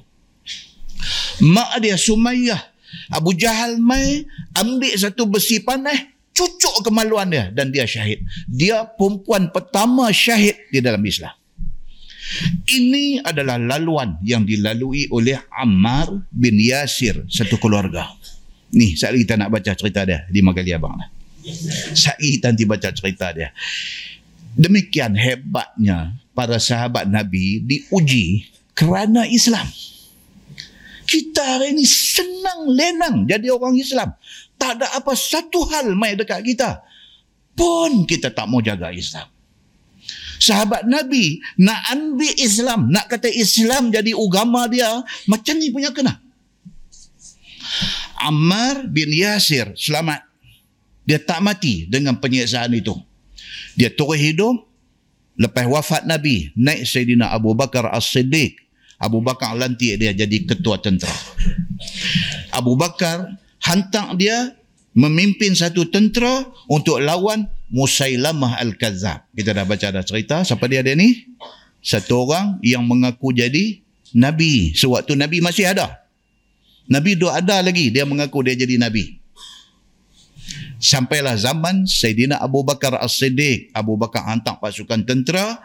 Mak dia Sumayyah Abu Jahal mai ambil satu besi panah cucuk kemaluan dia dan dia syahid. Dia perempuan pertama syahid di dalam Islam. Ini adalah laluan yang dilalui oleh Ammar bin Yasir, satu keluarga. Ni, saat kita nak baca cerita dia di Magali Abang. Saat kita nanti baca cerita dia. Demikian hebatnya para sahabat Nabi diuji kerana Islam. Kita hari ini senang lenang jadi orang Islam. Tak ada apa satu hal mai dekat kita. Pun kita tak mau jaga Islam. Sahabat Nabi nak ambil Islam, nak kata Islam jadi agama dia, macam ni punya kena. Ammar bin Yasir selamat. Dia tak mati dengan penyiksaan itu. Dia turun hidup. Lepas wafat Nabi, naik Sayyidina Abu Bakar As-Siddiq. Abu Bakar lantik dia jadi ketua tentera. Abu Bakar hantar dia memimpin satu tentera untuk lawan Musailamah Al-Kazab. Kita dah baca dah cerita. Siapa dia dia ni? Satu orang yang mengaku jadi Nabi. Sewaktu Nabi masih ada. Nabi dah ada lagi. Dia mengaku dia jadi Nabi. Sampailah zaman Sayyidina Abu Bakar As-Siddiq. Abu Bakar hantar pasukan tentera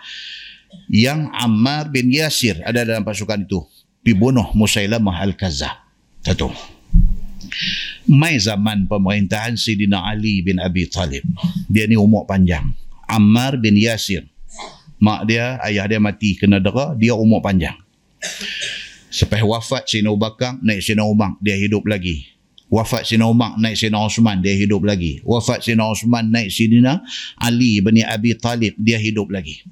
yang Ammar bin Yasir ada dalam pasukan itu. Pergi bunuh Musailamah Al-Kazab. Satu mai zaman pemerintahan Sidina Ali bin Abi Talib. Dia ni umur panjang. Ammar bin Yasir. Mak dia, ayah dia mati kena dera, dia umur panjang. Sampai wafat Sina Bakar, naik Sina Umar, dia hidup lagi. Wafat Sina Umar, naik Sina Osman, dia hidup lagi. Wafat Sina Osman, naik Sidina Ali bin Abi Talib, dia hidup lagi.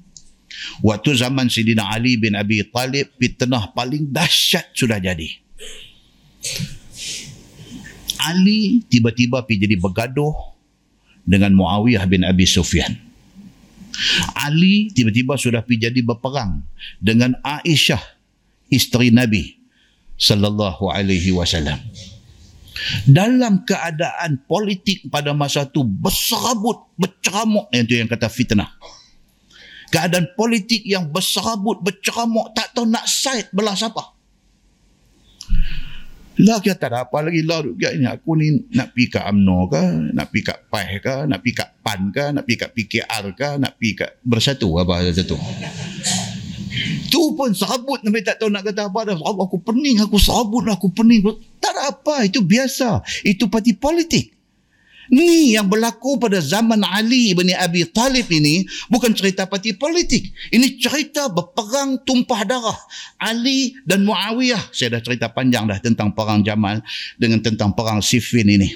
Waktu zaman Sidina Ali bin Abi Talib, fitnah paling dahsyat sudah jadi. Ali tiba-tiba pergi jadi bergaduh dengan Muawiyah bin Abi Sufyan. Ali tiba-tiba sudah pergi jadi berperang dengan Aisyah isteri Nabi sallallahu alaihi wasallam. Dalam keadaan politik pada masa itu berserabut, berceramuk yang itu yang kata fitnah. Keadaan politik yang berserabut, berceramuk, tak tahu nak side belah siapa. Lah kita tak ada apa lagi lah ini. Aku ni nak pergi kat UMNO ke, nak pergi kat PAH ke, nak pergi kat PAN ke, nak pergi kat PKR ke, nak pergi kat bersatu apa satu. Tu pun sabut Nabi tak tahu nak kata apa dah. Aku pening, aku sabut, aku pening. Tak ada apa, itu biasa. Itu parti politik. Ni yang berlaku pada zaman Ali bin Abi Talib ini bukan cerita parti politik. Ini cerita berperang tumpah darah Ali dan Muawiyah. Saya dah cerita panjang dah tentang perang Jamal dengan tentang perang Siffin ini.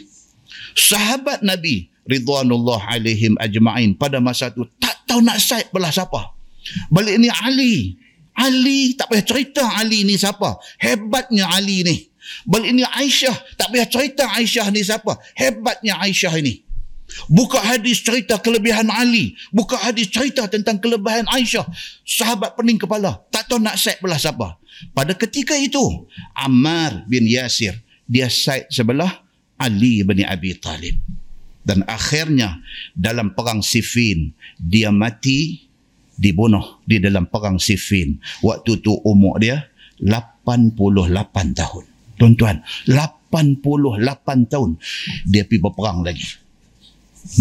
Sahabat Nabi Ridwanullah alaihim ajma'in pada masa itu tak tahu nak side belah siapa. Balik ni Ali. Ali tak payah cerita Ali ni siapa. Hebatnya Ali ni. Balik ini Aisyah. Tak payah cerita Aisyah ni siapa. Hebatnya Aisyah ini. Buka hadis cerita kelebihan Ali. Buka hadis cerita tentang kelebihan Aisyah. Sahabat pening kepala. Tak tahu nak set belah siapa. Pada ketika itu, Ammar bin Yasir. Dia set sebelah Ali bin Abi Talib. Dan akhirnya dalam perang Siffin, dia mati dibunuh di dalam perang Siffin. Waktu tu umur dia 88 tahun. Tuan-tuan, 88 tahun dia pergi berperang lagi.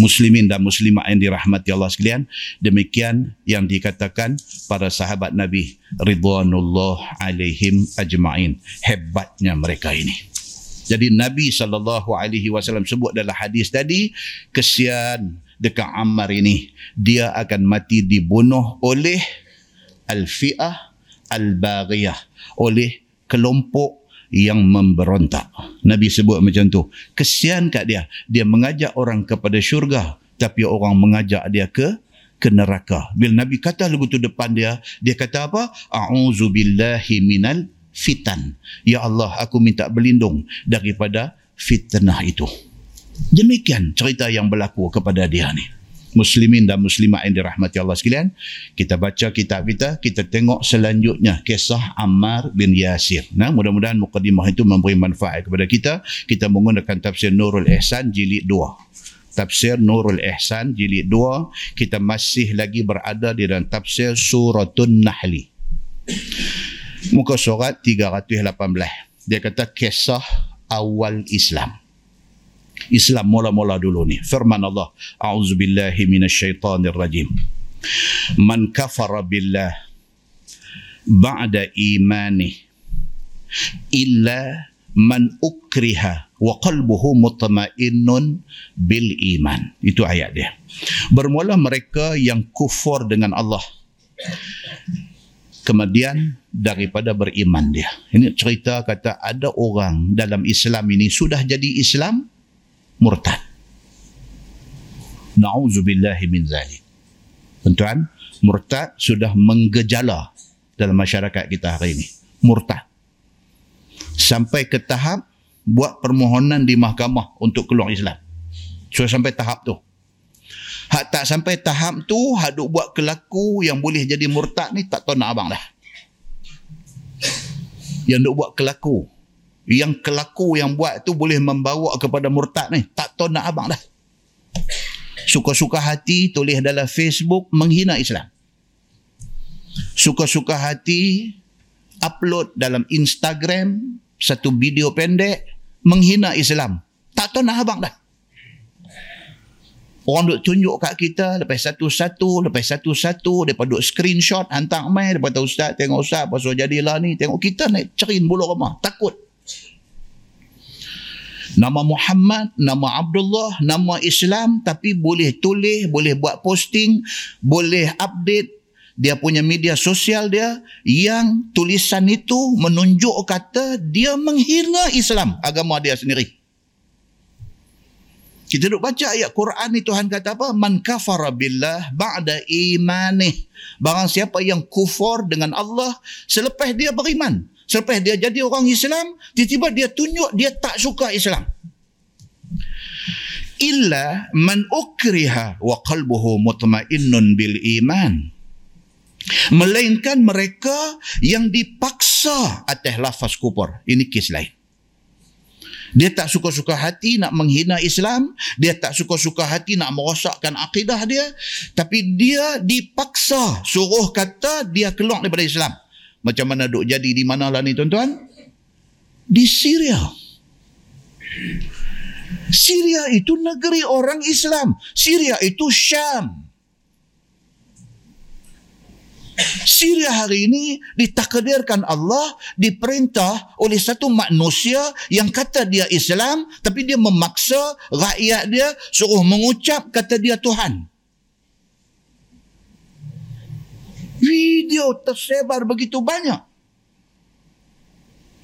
Muslimin dan muslimat yang dirahmati Allah sekalian, demikian yang dikatakan para sahabat Nabi ridwanullah alaihim ajma'in. Hebatnya mereka ini. Jadi Nabi saw sebut dalam hadis tadi, kesian dekat Ammar ini, dia akan mati dibunuh oleh al-fi'ah al-baghiyah, oleh kelompok yang memberontak. Nabi sebut macam tu. Kesian kat dia. Dia mengajak orang kepada syurga. Tapi orang mengajak dia ke ke neraka. Bila Nabi kata lagu tu depan dia, dia kata apa? A'udzu billahi minal fitan. Ya Allah, aku minta berlindung daripada fitnah itu. Demikian cerita yang berlaku kepada dia ni muslimin dan muslimat yang dirahmati Allah sekalian kita baca kitab kita kita tengok selanjutnya kisah Ammar bin Yasir. Nah mudah-mudahan mukadimah itu memberi manfaat kepada kita. Kita menggunakan tafsir Nurul Ihsan jilid 2 tafsir Nurul Ihsan jilid 2 kita masih lagi berada di dalam tafsir Suratun Nahli. Muka surat 318 dia kata kisah awal Islam. Islam mula-mula dulu ni. Firman Allah, A'udzubillahi minasyaitanirrajim. Man kafara billah ba'da imani illa man ukriha wa qalbuhu mutmainnun bil iman. Itu ayat dia. Bermula mereka yang kufur dengan Allah kemudian daripada beriman dia. Ini cerita kata ada orang dalam Islam ini sudah jadi Islam murtad. Nauzubillahi min zalik. Tuan, murtad sudah menggejala dalam masyarakat kita hari ini. Murtad. Sampai ke tahap buat permohonan di mahkamah untuk keluar Islam. So sampai tahap tu. Hak tak sampai tahap tu, hak duk buat kelaku yang boleh jadi murtad ni tak tahu nak abang dah. Yang duk buat kelaku. Yang kelaku yang buat tu boleh membawa kepada murtad ni. Tak tahu nak abang dah. Suka-suka hati tulis dalam Facebook menghina Islam. Suka-suka hati upload dalam Instagram satu video pendek menghina Islam. Tak tahu nak abang dah. Orang duk tunjuk kat kita lepas satu-satu, lepas satu-satu, mereka duk screenshot, hantar mail, lepas tu ustaz, tengok ustaz, pasal jadilah ni, tengok kita naik cerin bulu rumah, takut. Nama Muhammad, nama Abdullah, nama Islam, tapi boleh tulis, boleh buat posting, boleh update dia punya media sosial dia yang tulisan itu menunjuk kata dia menghina Islam, agama dia sendiri. Kita duk baca ayat Quran ni Tuhan kata apa? Man kafara billah ba'da imanih. Barang siapa yang kufur dengan Allah selepas dia beriman. Selepas dia jadi orang Islam, tiba-tiba dia tunjuk dia tak suka Islam. Illa man ukriha wa qalbuhu mutmainnun bil iman. Melainkan mereka yang dipaksa atas lafaz kufur. Ini kes lain. Dia tak suka-suka hati nak menghina Islam. Dia tak suka-suka hati nak merosakkan akidah dia. Tapi dia dipaksa suruh kata dia keluar daripada Islam. Macam mana duk jadi di mana lah ni tuan-tuan? Di Syria. Syria itu negeri orang Islam. Syria itu Syam. Syria hari ini ditakdirkan Allah diperintah oleh satu manusia yang kata dia Islam tapi dia memaksa rakyat dia suruh mengucap kata dia Tuhan. Video tersebar begitu banyak.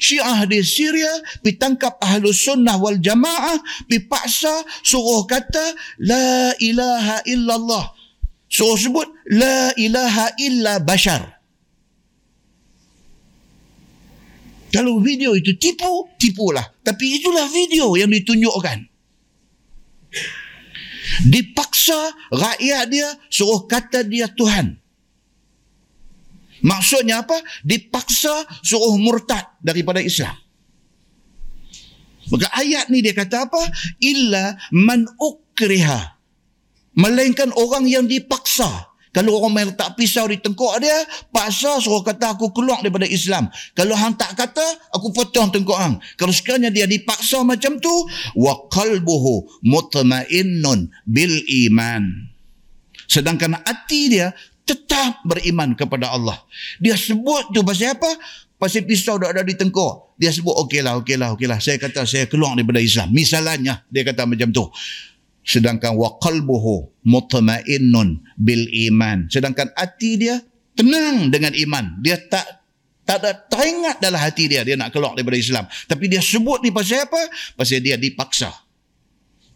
Syiah di Syria ditangkap ahlu sunnah wal jamaah dipaksa suruh kata la ilaha illallah So sebut la ilaha illa bashar. Kalau video itu tipu, tipulah. Tapi itulah video yang ditunjukkan. Dipaksa rakyat dia suruh kata dia Tuhan. Maksudnya apa? Dipaksa suruh murtad daripada Islam. Maka ayat ni dia kata apa? Illa man ukriha Melainkan orang yang dipaksa. Kalau orang main letak pisau di tengkuk dia, paksa suruh kata aku keluar daripada Islam. Kalau hang tak kata, aku potong tengkuk hang. Kalau sekiranya dia dipaksa macam tu, wa qalbuhu mutmainnun bil iman. Sedangkan hati dia tetap beriman kepada Allah. Dia sebut tu pasal apa? Pasal pisau dah ada di tengkuk. Dia sebut okeylah, okeylah, okeylah. Saya kata saya keluar daripada Islam. Misalnya dia kata macam tu sedangkan wa qalbuhu mutmainnun bil iman sedangkan hati dia tenang dengan iman dia tak tak ada teringat dalam hati dia dia nak keluar daripada Islam tapi dia sebut ni pasal apa pasal dia dipaksa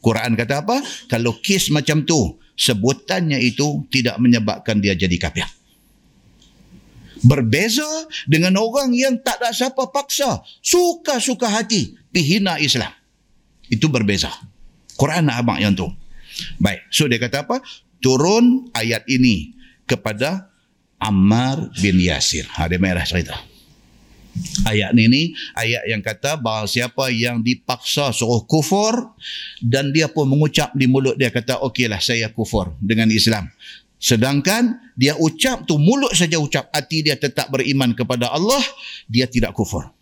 Quran kata apa kalau kes macam tu sebutannya itu tidak menyebabkan dia jadi kafir berbeza dengan orang yang tak ada siapa paksa suka-suka hati pihina Islam itu berbeza Quran nak abang yang tu. Baik. So dia kata apa? Turun ayat ini kepada Ammar bin Yasir. Ha, dia merah cerita. Ayat ni ni ayat yang kata bahawa siapa yang dipaksa suruh kufur dan dia pun mengucap di mulut dia kata okeylah saya kufur dengan Islam. Sedangkan dia ucap tu mulut saja ucap hati dia tetap beriman kepada Allah dia tidak kufur.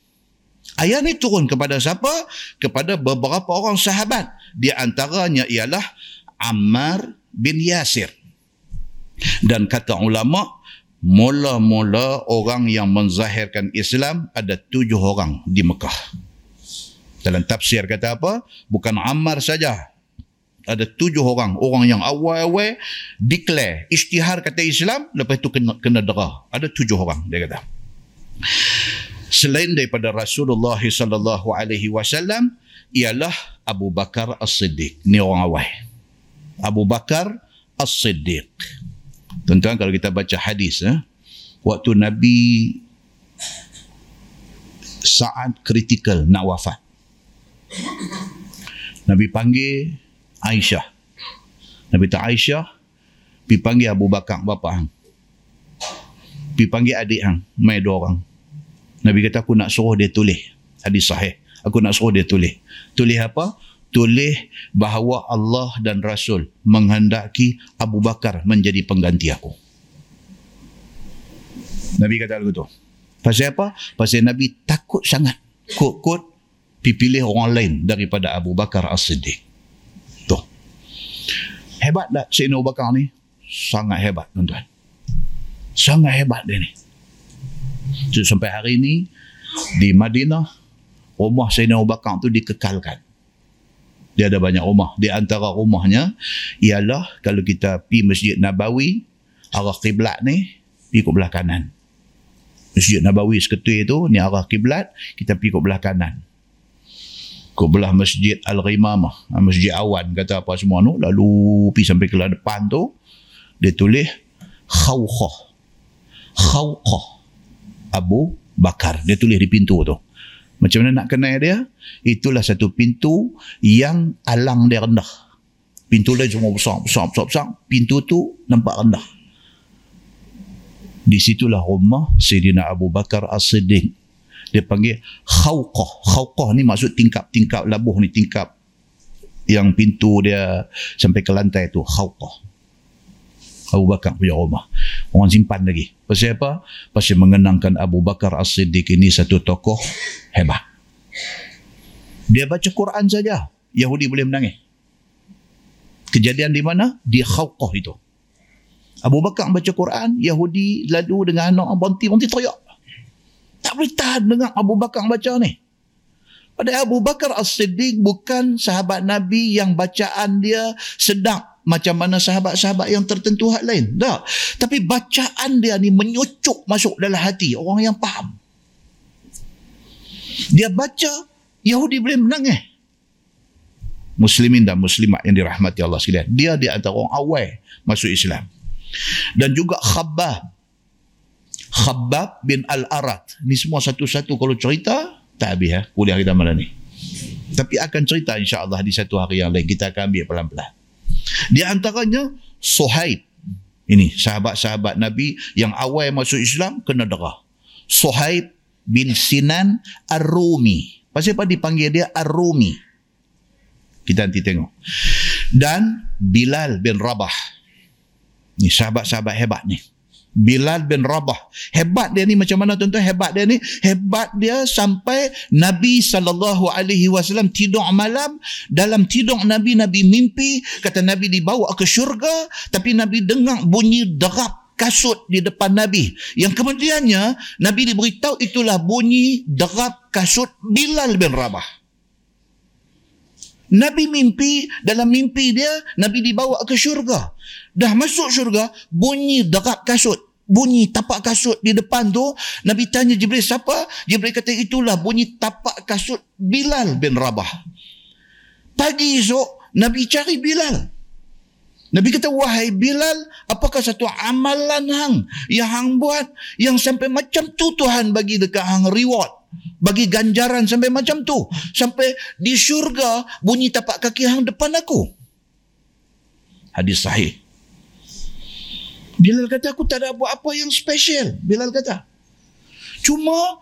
Ayat ni turun kepada siapa? Kepada beberapa orang sahabat. Di antaranya ialah Ammar bin Yasir. Dan kata ulama, mula-mula orang yang menzahirkan Islam ada tujuh orang di Mekah. Dalam tafsir kata apa? Bukan Ammar saja. Ada tujuh orang. Orang yang awal-awal declare, isytihar kata Islam, lepas itu kena, kena derah. Ada tujuh orang, dia kata selain daripada Rasulullah sallallahu alaihi wasallam ialah Abu Bakar As-Siddiq. Ni orang awal. Abu Bakar As-Siddiq. Tuan-tuan kalau kita baca hadis eh, waktu Nabi saat kritikal nak wafat. Nabi panggil Aisyah. Nabi tak Aisyah, pi panggil Abu Bakar bapa hang. Pi panggil adik hang, mai dua orang. Nabi kata aku nak suruh dia tulis hadis sahih. Aku nak suruh dia tulis. Tulis apa? Tulis bahawa Allah dan Rasul menghendaki Abu Bakar menjadi pengganti aku. Nabi kata begitu. Pasal apa? Pasal Nabi takut sangat. Kut-kut pilih orang lain daripada Abu Bakar As-Siddiq. Tuh. Hebat tak Sayyidina Abu Bakar ni? Sangat hebat tuan-tuan. Sangat hebat dia ni. So, sampai hari ini di Madinah rumah Sayyidina Abu Bakar tu dikekalkan. Dia ada banyak rumah. Di antara rumahnya ialah kalau kita pi Masjid Nabawi arah kiblat ni pi ke belah kanan. Masjid Nabawi seketul itu ni arah kiblat kita pi ke belah kanan. Ke belah Masjid Al-Ghimamah, Masjid Awan kata apa semua tu lalu pi sampai ke depan tu dia tulis khawqah. Khawqah Abu Bakar. Dia tulis di pintu tu. Macam mana nak kenal dia? Itulah satu pintu yang alang dia rendah. Pintu lain semua besar, besar, besar, besar. Pintu tu nampak rendah. Di situlah rumah Sayyidina Abu Bakar As-Siddiq. Dia panggil khawqah. Khawqah ni maksud tingkap-tingkap labuh ni, tingkap yang pintu dia sampai ke lantai tu. Khawqah. Abu Bakar punya rumah. Orang simpan lagi. Pasal apa? Pasal mengenangkan Abu Bakar As-Siddiq ini satu tokoh hebat. Dia baca Quran saja. Yahudi boleh menangis. Kejadian di mana? Di Khawqah itu. Abu Bakar baca Quran, Yahudi lalu dengan anak bonti teriak. Tak boleh tahan dengan Abu Bakar baca ni. Pada Abu Bakar As-Siddiq bukan sahabat Nabi yang bacaan dia sedap macam mana sahabat-sahabat yang tertentu hak lain. Tak. Tapi bacaan dia ni menyucuk masuk dalam hati orang yang faham. Dia baca, Yahudi boleh menangis. Muslimin dan muslimat yang dirahmati Allah sekalian. Dia di antara orang awal masuk Islam. Dan juga Khabbab. Khabbab bin Al-Arat. Ni semua satu-satu kalau cerita, tak habis ya, kuliah kita malam ni. Tapi akan cerita insya-Allah di satu hari yang lain. Kita akan ambil pelan-pelan. Di antaranya Suhaib. Ini sahabat-sahabat Nabi yang awal masuk Islam kena derah. Suhaib bin Sinan Ar-Rumi. Pasal apa dipanggil dia Ar-Rumi? Kita nanti tengok. Dan Bilal bin Rabah. Ni sahabat-sahabat hebat ni. Bilal bin Rabah. Hebat dia ni macam mana tuan-tuan? Hebat dia ni. Hebat dia sampai Nabi SAW tidur malam. Dalam tidur Nabi, Nabi mimpi. Kata Nabi dibawa ke syurga. Tapi Nabi dengar bunyi derap kasut di depan Nabi. Yang kemudiannya, Nabi diberitahu itulah bunyi derap kasut Bilal bin Rabah. Nabi mimpi, dalam mimpi dia, Nabi dibawa ke syurga. Dah masuk syurga, bunyi dekat kasut. Bunyi tapak kasut di depan tu. Nabi tanya Jibril, siapa? Jibril kata, itulah bunyi tapak kasut Bilal bin Rabah. Pagi esok, Nabi cari Bilal. Nabi kata, wahai Bilal, apakah satu amalan hang yang hang buat yang sampai macam tu Tuhan bagi dekat hang reward? Bagi ganjaran sampai macam tu. Sampai di syurga bunyi tapak kaki hang depan aku. Hadis sahih. Bilal kata aku tak ada buat apa yang special Bilal kata. Cuma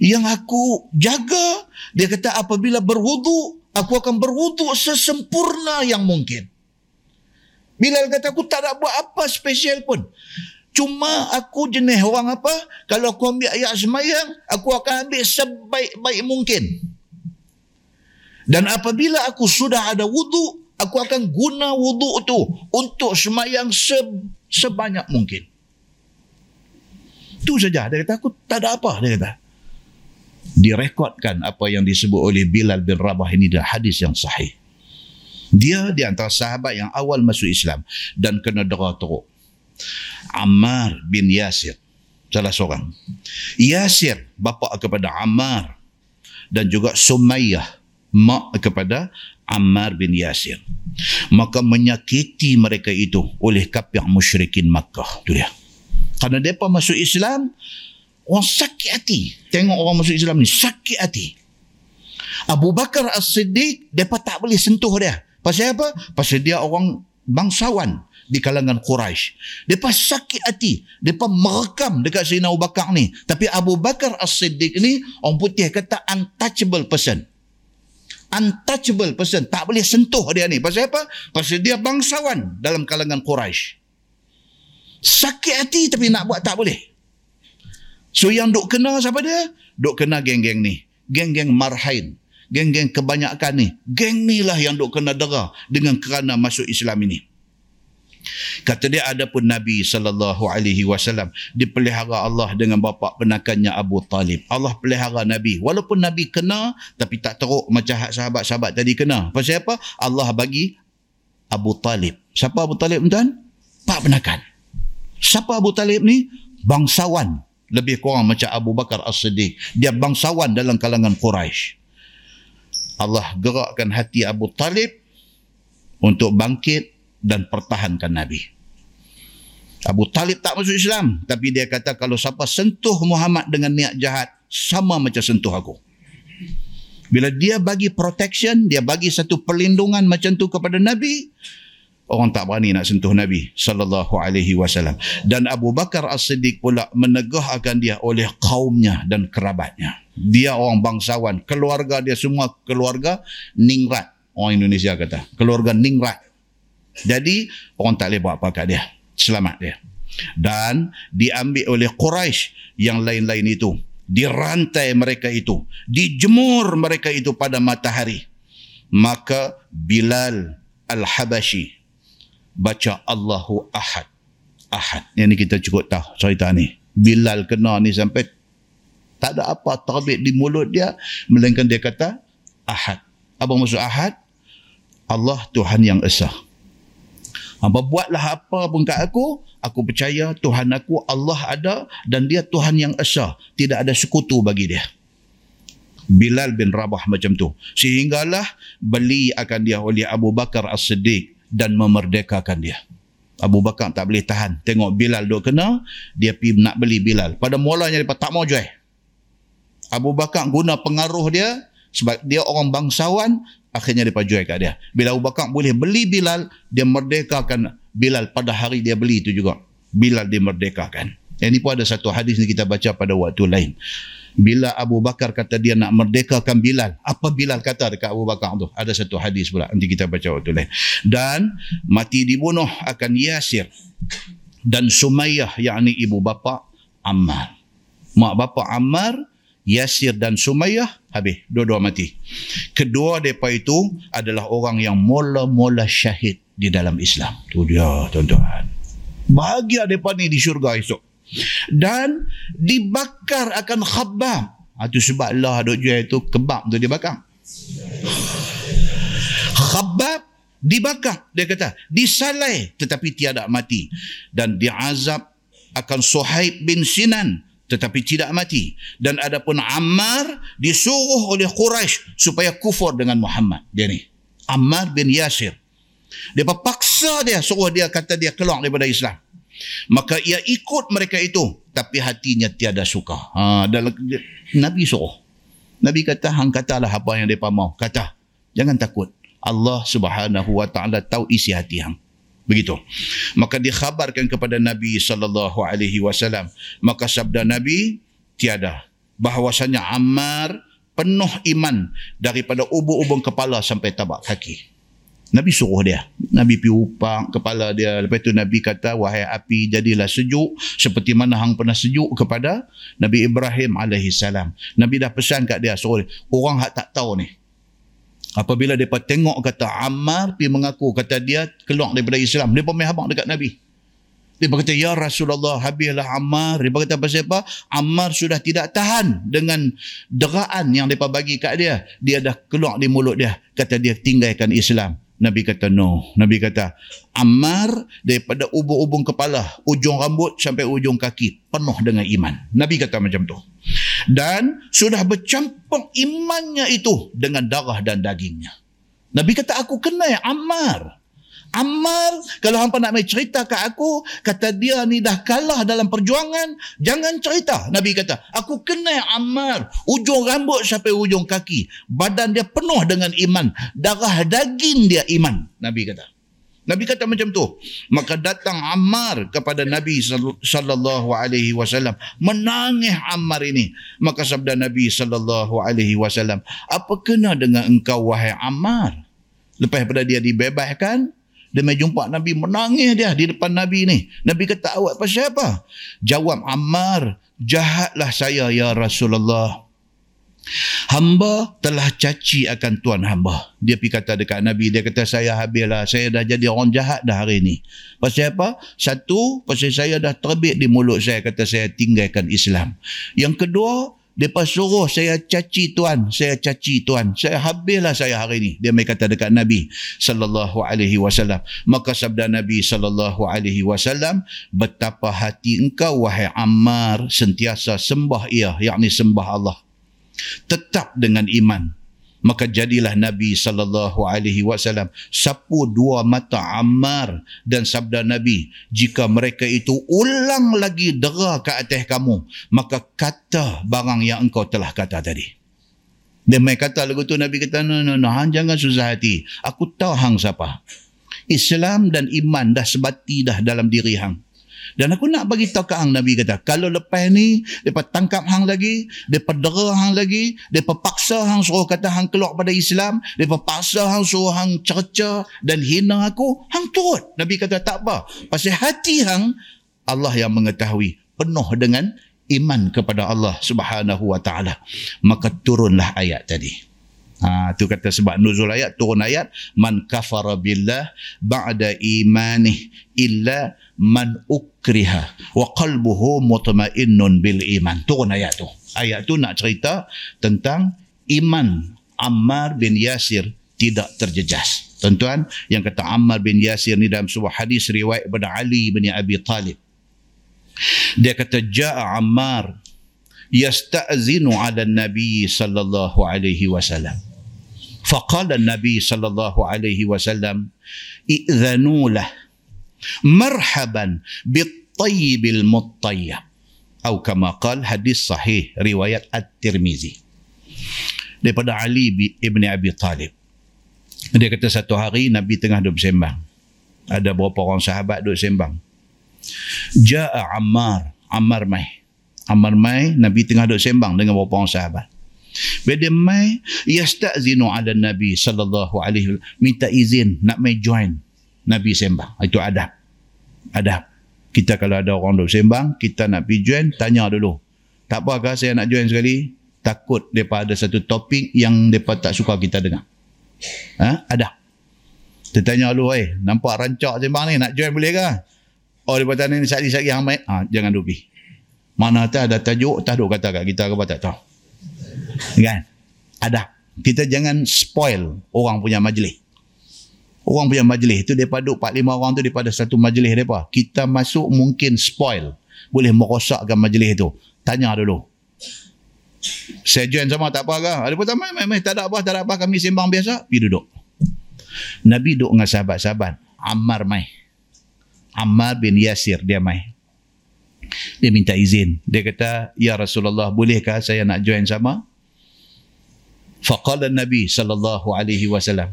yang aku jaga dia kata apabila berwudu aku akan berwudu sesempurna yang mungkin. Bilal kata aku tak ada buat apa special pun Cuma aku jenis orang apa? Kalau aku ambil ayat semayang, aku akan ambil sebaik-baik mungkin. Dan apabila aku sudah ada wudhu, aku akan guna wudhu tu untuk semayang se- sebanyak mungkin. Itu saja. Dia kata, aku tak ada apa. Dia kata. Direkodkan apa yang disebut oleh Bilal bin Rabah ini adalah hadis yang sahih. Dia di antara sahabat yang awal masuk Islam dan kena dera teruk. Ammar bin Yasir salah seorang. Yasir bapa kepada Ammar dan juga Sumayyah mak kepada Ammar bin Yasir. Maka menyakiti mereka itu oleh kafir musyrikin Makkah tu dia. Kerana mereka masuk Islam orang sakit hati. Tengok orang masuk Islam ni sakit hati. Abu Bakar As-Siddiq mereka tak boleh sentuh dia. Pasal apa? pasal dia orang bangsawan di kalangan Quraisy. Depa sakit hati, depa merekam dekat Sayyidina Abu Bakar ni. Tapi Abu Bakar As-Siddiq ni orang putih kata untouchable person. Untouchable person, tak boleh sentuh dia ni. Pasal apa? Pasal dia bangsawan dalam kalangan Quraisy. Sakit hati tapi nak buat tak boleh. So yang duk kena siapa dia? Duk kena geng-geng ni. Geng-geng Marhain. Geng-geng kebanyakan ni. Geng ni lah yang duk kena dera dengan kerana masuk Islam ini. Kata dia ada pun Nabi sallallahu alaihi wasallam dipelihara Allah dengan bapa penakannya Abu Talib. Allah pelihara Nabi. Walaupun Nabi kena tapi tak teruk macam sahabat-sahabat tadi kena. Pasal apa? Allah bagi Abu Talib. Siapa Abu Talib tuan? Pak penakan. Siapa Abu Talib ni? Bangsawan. Lebih kurang macam Abu Bakar As-Siddiq. Dia bangsawan dalam kalangan Quraisy. Allah gerakkan hati Abu Talib untuk bangkit dan pertahankan Nabi. Abu Talib tak masuk Islam. Tapi dia kata kalau siapa sentuh Muhammad dengan niat jahat, sama macam sentuh aku. Bila dia bagi protection, dia bagi satu perlindungan macam tu kepada Nabi, orang tak berani nak sentuh Nabi sallallahu alaihi wasallam. Dan Abu Bakar As-Siddiq pula menegah akan dia oleh kaumnya dan kerabatnya. Dia orang bangsawan, keluarga dia semua keluarga Ningrat. Orang Indonesia kata, keluarga Ningrat jadi orang tak boleh buat apa kat dia. Selamat dia. Dan diambil oleh Quraisy yang lain-lain itu. Dirantai mereka itu. Dijemur mereka itu pada matahari. Maka Bilal Al-Habashi baca Allahu Ahad. Ahad. Yang ni kita cukup tahu cerita ni. Bilal kena ni sampai tak ada apa terbit di mulut dia. Melainkan dia kata Ahad. Apa maksud Ahad? Allah Tuhan yang Esa. Apa buatlah apa pun kat aku, aku percaya Tuhan aku Allah ada dan dia Tuhan yang esa. Tidak ada sekutu bagi dia. Bilal bin Rabah macam tu. Sehinggalah beli akan dia oleh Abu Bakar As-Siddiq dan memerdekakan dia. Abu Bakar tak boleh tahan. Tengok Bilal duk kena, dia pergi nak beli Bilal. Pada mulanya dia tak mau jual. Abu Bakar guna pengaruh dia sebab dia orang bangsawan akhirnya dia jual kat dia. Bila Abu Bakar boleh beli Bilal, dia merdekakan Bilal pada hari dia beli itu juga. Bilal dimerdekakan. Ini pun ada satu hadis ni kita baca pada waktu lain. Bila Abu Bakar kata dia nak merdekakan Bilal, apa Bilal kata dekat Abu Bakar tu? Ada satu hadis pula nanti kita baca waktu lain. Dan mati dibunuh akan Yasir dan Sumayyah yakni ibu bapa Ammar. Mak bapa Ammar Yasir dan Sumayyah habis dua-dua mati. Kedua mereka itu adalah orang yang mula-mula syahid di dalam Islam. Tu dia tuan-tuan. Bahagia mereka ni di syurga esok. Dan dibakar akan khabab. Itu ha, sebab Allah duk jual itu kebab tu dibakar. Khabab dibakar. Dia kata disalai tetapi tiada mati. Dan diazab akan Suhaib bin Sinan tetapi tidak mati. Dan adapun Ammar disuruh oleh Quraisy supaya kufur dengan Muhammad. Dia ni. Ammar bin Yasir. Dia paksa dia suruh dia kata dia keluar daripada Islam. Maka ia ikut mereka itu. Tapi hatinya tiada suka. Ha, dalam, Nabi suruh. Nabi kata hang katalah apa yang mereka mau. Kata jangan takut. Allah subhanahu wa ta'ala tahu isi hati hang begitu maka dikhabarkan kepada Nabi sallallahu alaihi wasallam maka sabda Nabi tiada bahwasanya Ammar penuh iman daripada ubun-ubun kepala sampai tapak kaki Nabi suruh dia. Nabi pi upang kepala dia. Lepas tu Nabi kata, wahai api jadilah sejuk seperti mana hang pernah sejuk kepada Nabi Ibrahim AS. Nabi dah pesan kat dia, suruh dia. Orang hak tak tahu ni. Apabila mereka tengok kata Ammar pi mengaku kata dia keluar daripada Islam. Dia pun habaq dekat Nabi. Dia berkata, Ya Rasulullah, habislah Ammar. Dia berkata, pasal apa? Ammar sudah tidak tahan dengan deraan yang mereka bagi kat dia. Dia dah keluar di mulut dia. Kata dia tinggalkan Islam. Nabi kata no. Nabi kata Ammar daripada ubung-ubung kepala, ujung rambut sampai ujung kaki penuh dengan iman. Nabi kata macam tu. Dan sudah bercampur imannya itu dengan darah dan dagingnya. Nabi kata aku kenal Ammar. Ammar, kalau hampa nak main cerita kat aku, kata dia ni dah kalah dalam perjuangan, jangan cerita. Nabi kata, aku kenal Ammar, ujung rambut sampai ujung kaki. Badan dia penuh dengan iman. Darah daging dia iman. Nabi kata. Nabi kata macam tu. Maka datang Ammar kepada Nabi sallallahu alaihi wasallam, menangis Ammar ini. Maka sabda Nabi sallallahu alaihi wasallam, "Apa kena dengan engkau wahai Ammar?" Lepas pada dia dibebaskan, dia mai jumpa Nabi menangis dia di depan Nabi ni. Nabi kata awak pasal apa? Jawab Ammar, jahatlah saya ya Rasulullah. Hamba telah caci akan tuan hamba. Dia pergi kata dekat Nabi, dia kata saya habislah, saya dah jadi orang jahat dah hari ni. Pasal apa? Satu, pasal saya dah terbit di mulut saya kata saya tinggalkan Islam. Yang kedua, Depa suruh saya caci tuan, saya caci tuan. Saya habislah saya hari ini. Dia mai kata dekat Nabi sallallahu alaihi wasallam. Maka sabda Nabi sallallahu alaihi wasallam, betapa hati engkau wahai Ammar sentiasa sembah ia, yakni sembah Allah. Tetap dengan iman maka jadilah Nabi sallallahu alaihi wasallam sapu dua mata Ammar dan sabda Nabi jika mereka itu ulang lagi dera ke atas kamu maka kata barang yang engkau telah kata tadi. Dia mai kata lagu tu Nabi kata no no no hang jangan susah hati. Aku tahu hang siapa. Islam dan iman dah sebati dah dalam diri hang dan aku nak bagi tahu ke hang Nabi kata, kalau lepas ni depa tangkap hang lagi, depa dera hang lagi, depa paksa hang suruh kata hang keluar pada Islam, depa paksa hang suruh hang cerca dan hina aku, hang turut. Nabi kata tak apa. Pasal hati hang Allah yang mengetahui penuh dengan iman kepada Allah Subhanahu wa taala. Maka turunlah ayat tadi. Ha, tu kata sebab nuzul ayat, turun ayat, man kafara billah ba'da imanih illa man ukriha wa qalbuhu mutmainnun bil iman. Turun ayat tu. Ayat tu nak cerita tentang iman Ammar bin Yasir tidak terjejas. Tuan-tuan, yang kata Ammar bin Yasir ni dalam sebuah hadis riwayat daripada Ali bin Abi Talib. Dia kata, Ja'a Ammar yasta'zinu ala Nabi sallallahu alaihi wasallam. فقال النبي صلى الله عليه وسلم ائذنوا له مرحبا بالطيب المطيب أو كما قال حديث صحيح رواية الترمذي daripada Ali ibn Abi Talib dia kata satu hari Nabi tengah duduk sembang ada beberapa orang sahabat duduk sembang Ja'a Ammar Ammar mai Ammar mai Nabi tengah duduk sembang dengan beberapa orang sahabat bila mai yastazinu ala Nabi sallallahu alaihi wasallam minta izin nak mai join Nabi sembang. Itu adab. Adab. Kita kalau ada orang duk sembang, kita nak pergi join, tanya dulu. Tak apakah saya nak join sekali? Takut depa ada satu topik yang depa tak suka kita dengar. Ha? Ada. Kita tanya dulu, eh, nampak rancak sembang ni, nak join boleh ke? Oh, depa tanya ni, sari-sari hang mai. Ha, jangan dupi. Mana tak ada tajuk, tak ada kata kat kita ke apa tak tahu. Kan? Ada. Kita jangan spoil orang punya majlis. Orang punya majlis tu depa duduk 4 5 orang tu daripada satu majlis depa. Kita masuk mungkin spoil. Boleh merosakkan majlis tu. Tanya dulu. Saya join sama tak apa ke? Ada pun mai mai tak ada apa tak ada apa kami sembang biasa. Pi duduk. Nabi duduk dengan sahabat-sahabat. Ammar mai. Ammar bin Yasir dia mai dia minta izin dia kata ya Rasulullah bolehkah saya nak join sama faqala nabi sallallahu alaihi wasallam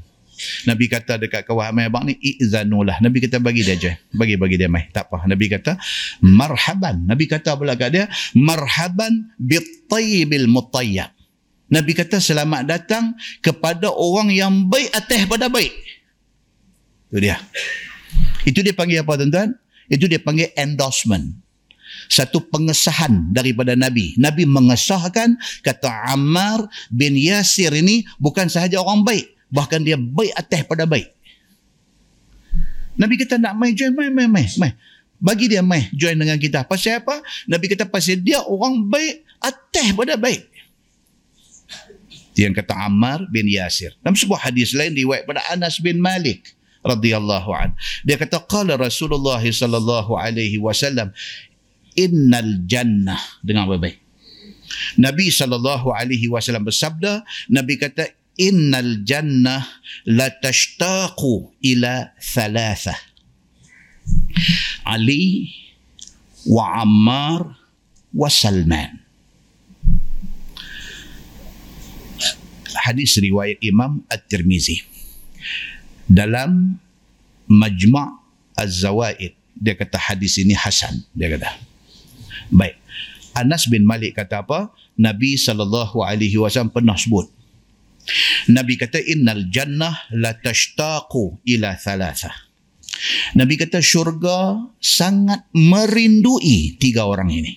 Nabi kata dekat kawan mai abang ni izanulah. Nabi kata bagi dia join. Bagi bagi dia mai. Tak apa. Nabi kata marhaban. Nabi kata pula kat dia marhaban bitayyibil mutayyab. Nabi kata selamat datang kepada orang yang baik atas pada baik. Itu dia. Itu dia panggil apa tuan-tuan? Itu dia panggil endorsement. Satu pengesahan daripada Nabi. Nabi mengesahkan kata Ammar bin Yasir ini bukan sahaja orang baik. Bahkan dia baik atas pada baik. Nabi kata nak main join, main, main, main. main. Bagi dia main join dengan kita. Pasal apa? Nabi kata pasal dia orang baik atas pada baik. Yang kata Ammar bin Yasir. Dalam sebuah hadis lain riwayat pada Anas bin Malik radhiyallahu an. Dia kata qala Rasulullah sallallahu alaihi wasallam innal jannah dengan baik-baik. Nabi sallallahu alaihi wasallam bersabda, Nabi kata innal jannah la tashtaqu ila thalatha. Ali wa Ammar wa Salman. Hadis riwayat Imam At-Tirmizi. Dalam Majma' Az-Zawaid dia kata hadis ini hasan dia kata baik. Anas bin Malik kata apa? Nabi sallallahu alaihi wasallam pernah sebut. Nabi kata innal jannah la tashtaqu ila thalatha. Nabi kata syurga sangat merindui tiga orang ini.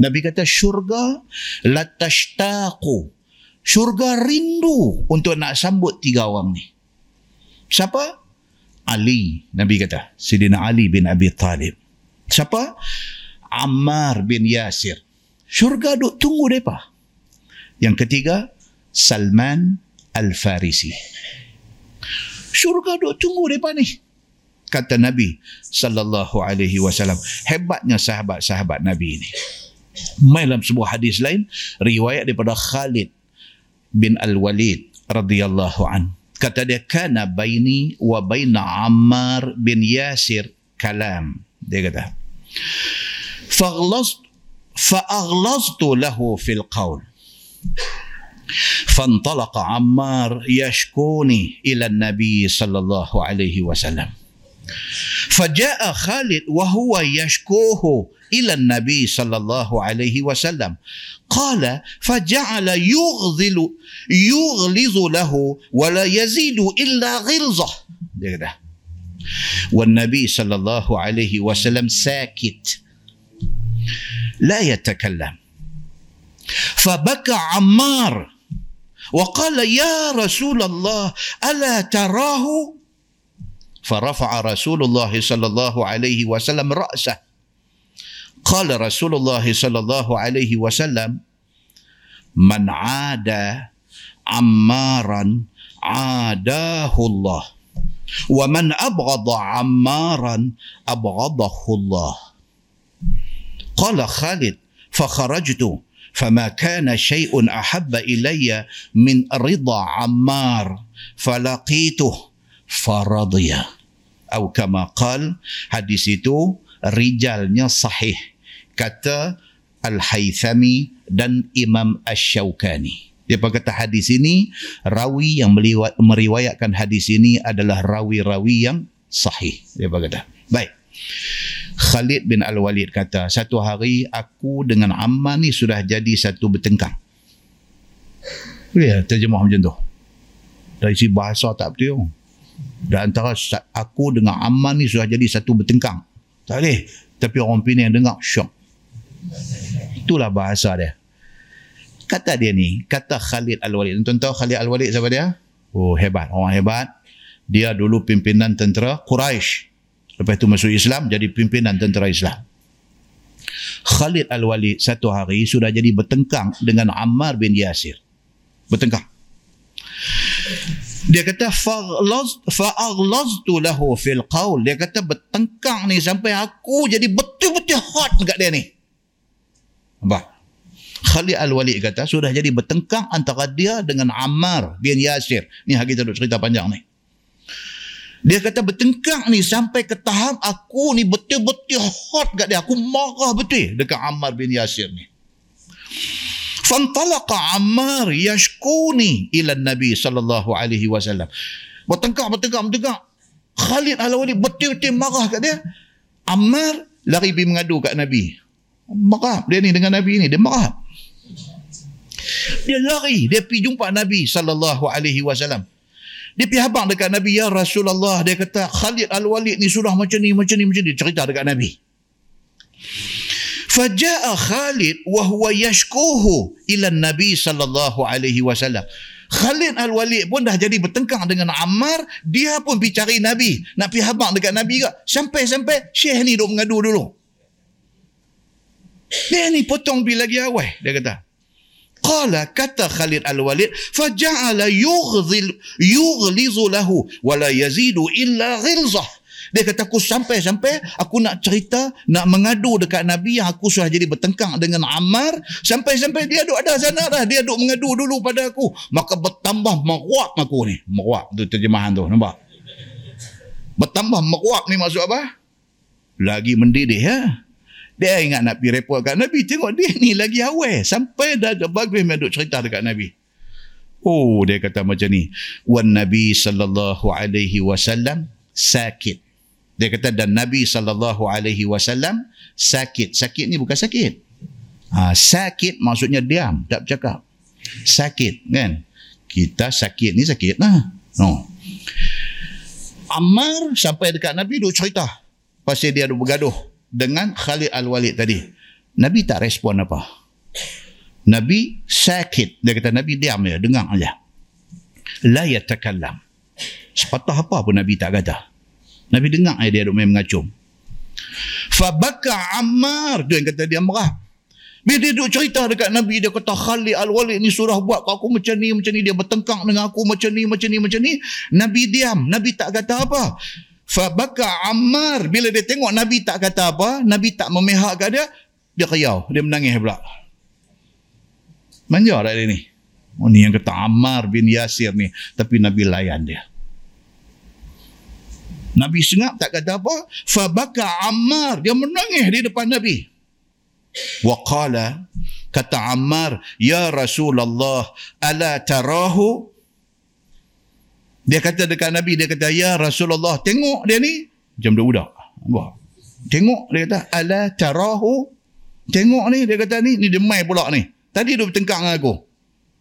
Nabi kata syurga la tashtaqu. Syurga rindu untuk nak sambut tiga orang ni. Siapa? Ali, Nabi kata. Sidina Ali bin Abi Talib. Siapa? Ammar bin Yasir. Syurga duk tunggu mereka. Yang ketiga, Salman Al-Farisi. Syurga duk tunggu mereka ni. Kata Nabi sallallahu alaihi wasallam. Hebatnya sahabat-sahabat Nabi ini. Dalam sebuah hadis lain, riwayat daripada Khalid bin Al-Walid radhiyallahu anhu kata dia kana baini wa baina Ammar bin Yasir kalam dia kata faghlaz fa'aghlaztu lahu fil qawl فانطلق عمار يشكوني إلى النبي صلى الله عليه وسلم. فجاء خالد وهو يشكوه إلى النبي صلى الله عليه وسلم. قال فجعل يغذل يغلظ له ولا يزيد إلا غلظة. والنبي صلى الله عليه وسلم ساكت. لا يتكلم. فبكى عمار وقال يا رسول الله ألا تراه؟ فرفع رسول الله صلى الله عليه وسلم رأسه. قال رسول الله صلى الله عليه وسلم من عاد عمارا عاداه الله. ومن أبغض عمارا أبغضه الله قال خالد فخرجت فما كان شيء أحب إلي من رضا عمار فلقيته فرضي أو كما قال حديث itu rijalnya sahih kata Al-Haythami dan Imam Ash-Shawkani. Dia berkata hadis ini, rawi yang meriwayatkan hadis ini adalah rawi-rawi yang sahih. Dia berkata. Baik. Khalid bin Al-Walid kata, satu hari aku dengan Amman ni sudah jadi satu bertengkang. Ya, terjemah macam tu. Dari si bahasa tak betul. Dan antara aku dengan Amman ni sudah jadi satu bertengkang. Tak boleh. Tapi orang Penang dengar, syok. Itulah bahasa dia. Kata dia ni, kata Khalid Al-Walid. Tuan tahu Khalid Al-Walid siapa dia? Oh, hebat. Orang hebat. Dia dulu pimpinan tentera Quraisy. Lepas itu masuk Islam, jadi pimpinan tentera Islam. Khalid Al-Walid satu hari sudah jadi bertengkang dengan Ammar bin Yasir. Bertengkang. Dia kata fa'aghlaztu lahu fil qaul. Dia kata bertengkang ni sampai aku jadi betul-betul hot dekat dia ni. Nampak? Khalid Al-Walid kata sudah jadi bertengkang antara dia dengan Ammar bin Yasir. Ni hari kita duk cerita panjang ni. Dia kata bertengkang ni sampai ke tahap aku ni betul-betul hot kat dia. Aku marah betul dekat Ammar bin Yasir ni. Fantalaqa Ammar yashkuni ila Nabi sallallahu alaihi wasallam. Bertengkar, bertengkar, bertengkar. Khalid Al-Walid betul-betul marah kat dia. Ammar lari pergi mengadu kat Nabi marah dia ni dengan Nabi ni dia marah dia lari dia pergi jumpa Nabi sallallahu alaihi wasallam Dia pergi habang dekat Nabi, Ya Rasulullah. Dia kata, Khalid Al-Walid ni sudah macam ni, macam ni, macam ni. Cerita dekat Nabi. Faja'a Khalid wa huwa yashkuhu ila Nabi sallallahu alaihi wasallam. Khalid Al-Walid pun dah jadi bertengkar dengan Ammar, dia pun pergi cari Nabi. Nak pergi habang dekat Nabi ke? Sampai-sampai Syekh ni duk mengadu dulu. Dia ni potong pergi lagi awal, dia kata. Qala kata Khalid Al-Walid faja'ala yughzil yughlizu lahu wa la yazidu illa ghilzah. Dia kata aku sampai-sampai aku nak cerita, nak mengadu dekat Nabi yang aku sudah jadi bertengkar dengan Ammar. Sampai-sampai dia duduk ada sana dah. Dia duduk mengadu dulu pada aku. Maka bertambah meruap aku ni. Meruap tu terjemahan tu. Nampak? Bertambah meruap ni maksud apa? Lagi mendidih ya. Dia ingat nak pergi report kat Nabi. Tengok dia ni lagi awal. Sampai dah bagus yang duduk cerita dekat Nabi. Oh, dia kata macam ni. Wan Nabi sallallahu alaihi wasallam sakit. Dia kata dan Nabi sallallahu alaihi wasallam sakit. Sakit ni bukan sakit. Ha, sakit maksudnya diam, tak bercakap. Sakit kan? Kita sakit ni sakit lah. No. Ammar sampai dekat Nabi duk cerita pasal dia duk bergaduh dengan Khalid Al-Walid tadi. Nabi tak respon apa. Nabi sakit. Dia kata Nabi diam je, dengar aja. La yatakallam. Sepatah apa pun Nabi tak kata. Nabi dengar ayat dia duk main mengacung. Fabaka Ammar. Dia yang kata dia marah. Bila dia duduk cerita dekat Nabi, dia kata Khalid Al-Walid ni surah buat aku macam ni, macam ni. Dia bertengkang dengan aku macam ni, macam ni, macam ni. Nabi diam. Nabi tak kata apa. Fabaka Ammar. Bila dia tengok Nabi tak kata apa, Nabi tak memihak kat dia, dia kayau. Dia menangis pula. Manja tak dia ni? Oh ni yang kata Ammar bin Yasir ni. Tapi Nabi layan dia. Nabi sengap tak kata apa. Fabaka Ammar. Dia menangis di depan Nabi. Waqala. Kata Ammar. Ya Rasulullah. Ala tarahu. Dia kata dekat Nabi. Dia kata. Ya Rasulullah. Tengok dia ni. Macam budak. Wah. Tengok. Dia kata. Ala tarahu. Tengok ni. Dia kata ni. Ni dia mai pula ni. Tadi dia bertengkar dengan aku.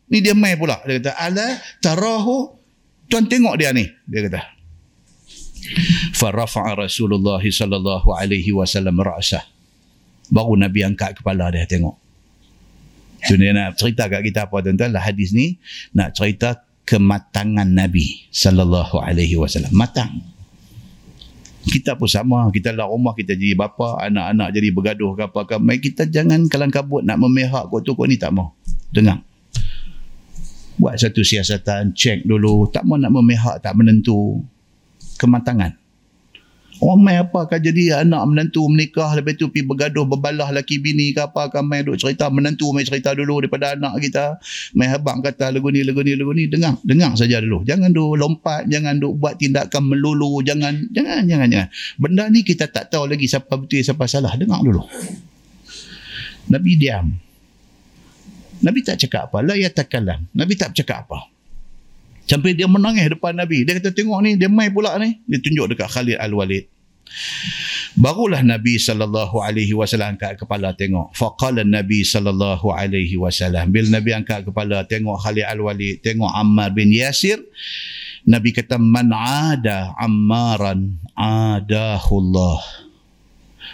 Ni dia mai pula. Dia kata. Ala tarahu. Tuan tengok dia ni. Dia kata. Farafa'a Rasulullah sallallahu alaihi wasallam ra'sah. Baru Nabi angkat kepala dia tengok. So dia nak cerita kat kita apa tuan-tuan lah hadis ni nak cerita kematangan Nabi sallallahu alaihi wasallam. Matang. Kita pun sama, kita lah rumah kita jadi bapa, anak-anak jadi bergaduh ke apa ke. Mai kita jangan kalang kabut nak memihak kau tu kau ni tak mau. Dengar. Buat satu siasatan, cek dulu, tak mau nak memihak, tak menentu kematangan. Orang main apa akan jadi anak menantu menikah lepas tu pergi bergaduh berbalah laki bini ke apa akan main duk cerita menantu main cerita dulu daripada anak kita. Main habang kata lagu ni lagu ni lagu ni. Dengar dengar saja dulu. Jangan duk lompat jangan duk buat tindakan melulu jangan jangan jangan jangan. Benda ni kita tak tahu lagi siapa betul siapa salah. Dengar dulu. Nabi diam. Nabi tak cakap apa. La yatakalam Nabi tak cakap apa Sampai dia menangis depan Nabi. Dia kata tengok ni, dia mai pula ni. Dia tunjuk dekat Khalid Al-Walid. Barulah Nabi sallallahu alaihi wasallam angkat kepala tengok. Faqala Nabi sallallahu alaihi wasallam. Bila Nabi angkat kepala tengok Khalid Al-Walid, tengok Ammar bin Yasir, Nabi kata man ada Ammaran adahullah.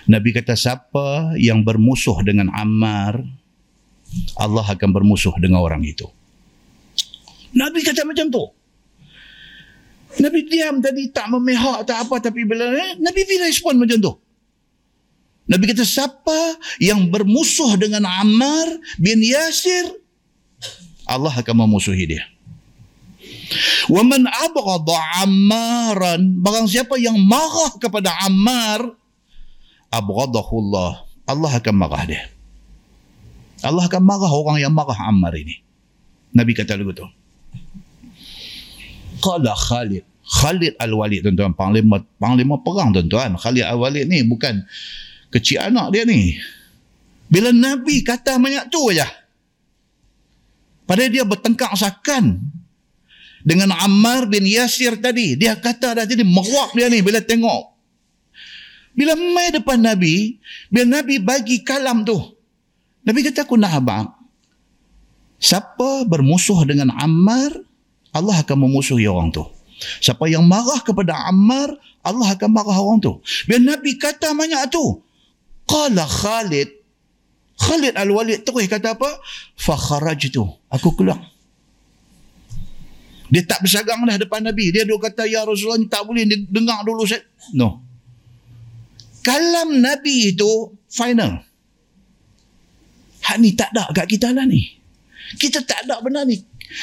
Nabi kata siapa yang bermusuh dengan Ammar, Allah akan bermusuh dengan orang itu. Nabi kata macam tu. Nabi diam tadi tak memihak tak apa tapi bila eh, Nabi bila respon macam tu. Nabi kata siapa yang bermusuh dengan Ammar bin Yasir Allah akan memusuhi dia. Wa man abghadha Ammaran barang siapa yang marah kepada Ammar abghadahu Allah Allah akan marah dia. Allah akan marah orang yang marah Ammar ini. Nabi kata begitu. Qala Khalid. Khalid Al-Walid tuan-tuan. Panglima, panglima perang tuan-tuan. Khalid Al-Walid ni bukan kecil anak dia ni. Bila Nabi kata banyak tu aja. Padahal dia bertengkar sakan dengan Ammar bin Yasir tadi. Dia kata dah jadi meruap dia ni bila tengok. Bila mai depan Nabi, bila Nabi bagi kalam tu. Nabi kata aku nak abang. Siapa bermusuh dengan Ammar, Allah akan memusuhi orang tu. Siapa yang marah kepada Ammar, Allah akan marah orang tu. Bila Nabi kata banyak tu. Qala Khalid. Khalid Al-Walid terus kata apa? Fakharaj tu. Aku keluar. Dia tak bersagang dah depan Nabi. Dia duk kata, Ya Rasulullah tak boleh. Dengar dulu. Saya. No. Kalam Nabi itu final. Hak ni tak ada kat kita lah ni. Kita tak ada benar ni.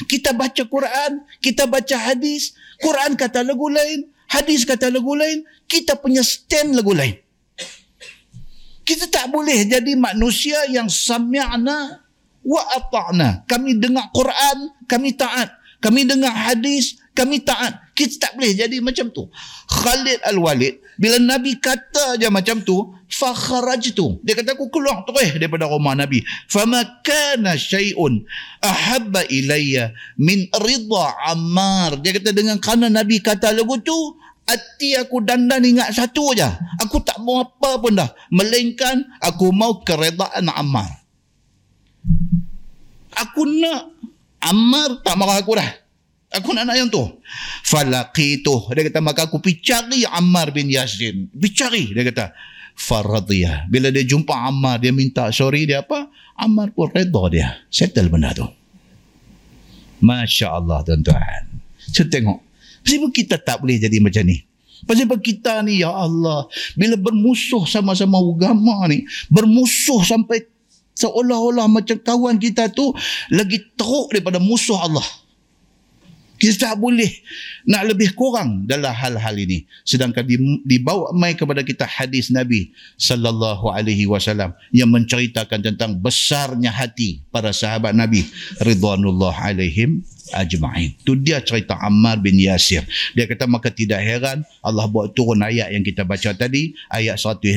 Kita baca Quran, kita baca hadis. Quran kata lagu lain, hadis kata lagu lain. Kita punya stand lagu lain. Kita tak boleh jadi manusia yang sami'na wa ata'na. Kami dengar Quran, kami taat. Kami dengar hadis, kami taat. Kita tak boleh jadi macam tu. Khalid Al-Walid, bila Nabi kata je macam tu, fakharaj tu. Dia kata aku keluar terus daripada rumah Nabi. Fama kana syai'un ahabba ilayya min ridha Ammar. Dia kata dengan kerana Nabi kata lagu tu, hati aku dandan ingat satu aja. Aku tak mau apa pun dah. Melainkan aku mau keredaan Ammar. Aku nak Ammar tak marah aku dah. Aku nak nak yang tu. Falaqitu. Dia kata, maka aku pergi cari Ammar bin Yasin. Pergi cari. Dia kata, Faradiyah. Bila dia jumpa Ammar, dia minta sorry dia apa? Ammar pun reda dia. Settle benda tu. Masya Allah tuan-tuan. So tengok. Kenapa kita tak boleh jadi macam ni? Pasal kita ni, ya Allah, bila bermusuh sama-sama agama ni, bermusuh sampai seolah-olah macam kawan kita tu lagi teruk daripada musuh Allah. Kita tak boleh nak lebih kurang dalam hal-hal ini. Sedangkan dibawa mai kepada kita hadis Nabi sallallahu alaihi wasallam yang menceritakan tentang besarnya hati para sahabat Nabi ridwanullah alaihim ajma'in. Tu dia cerita Ammar bin Yasir. Dia kata maka tidak heran Allah buat turun ayat yang kita baca tadi, ayat 106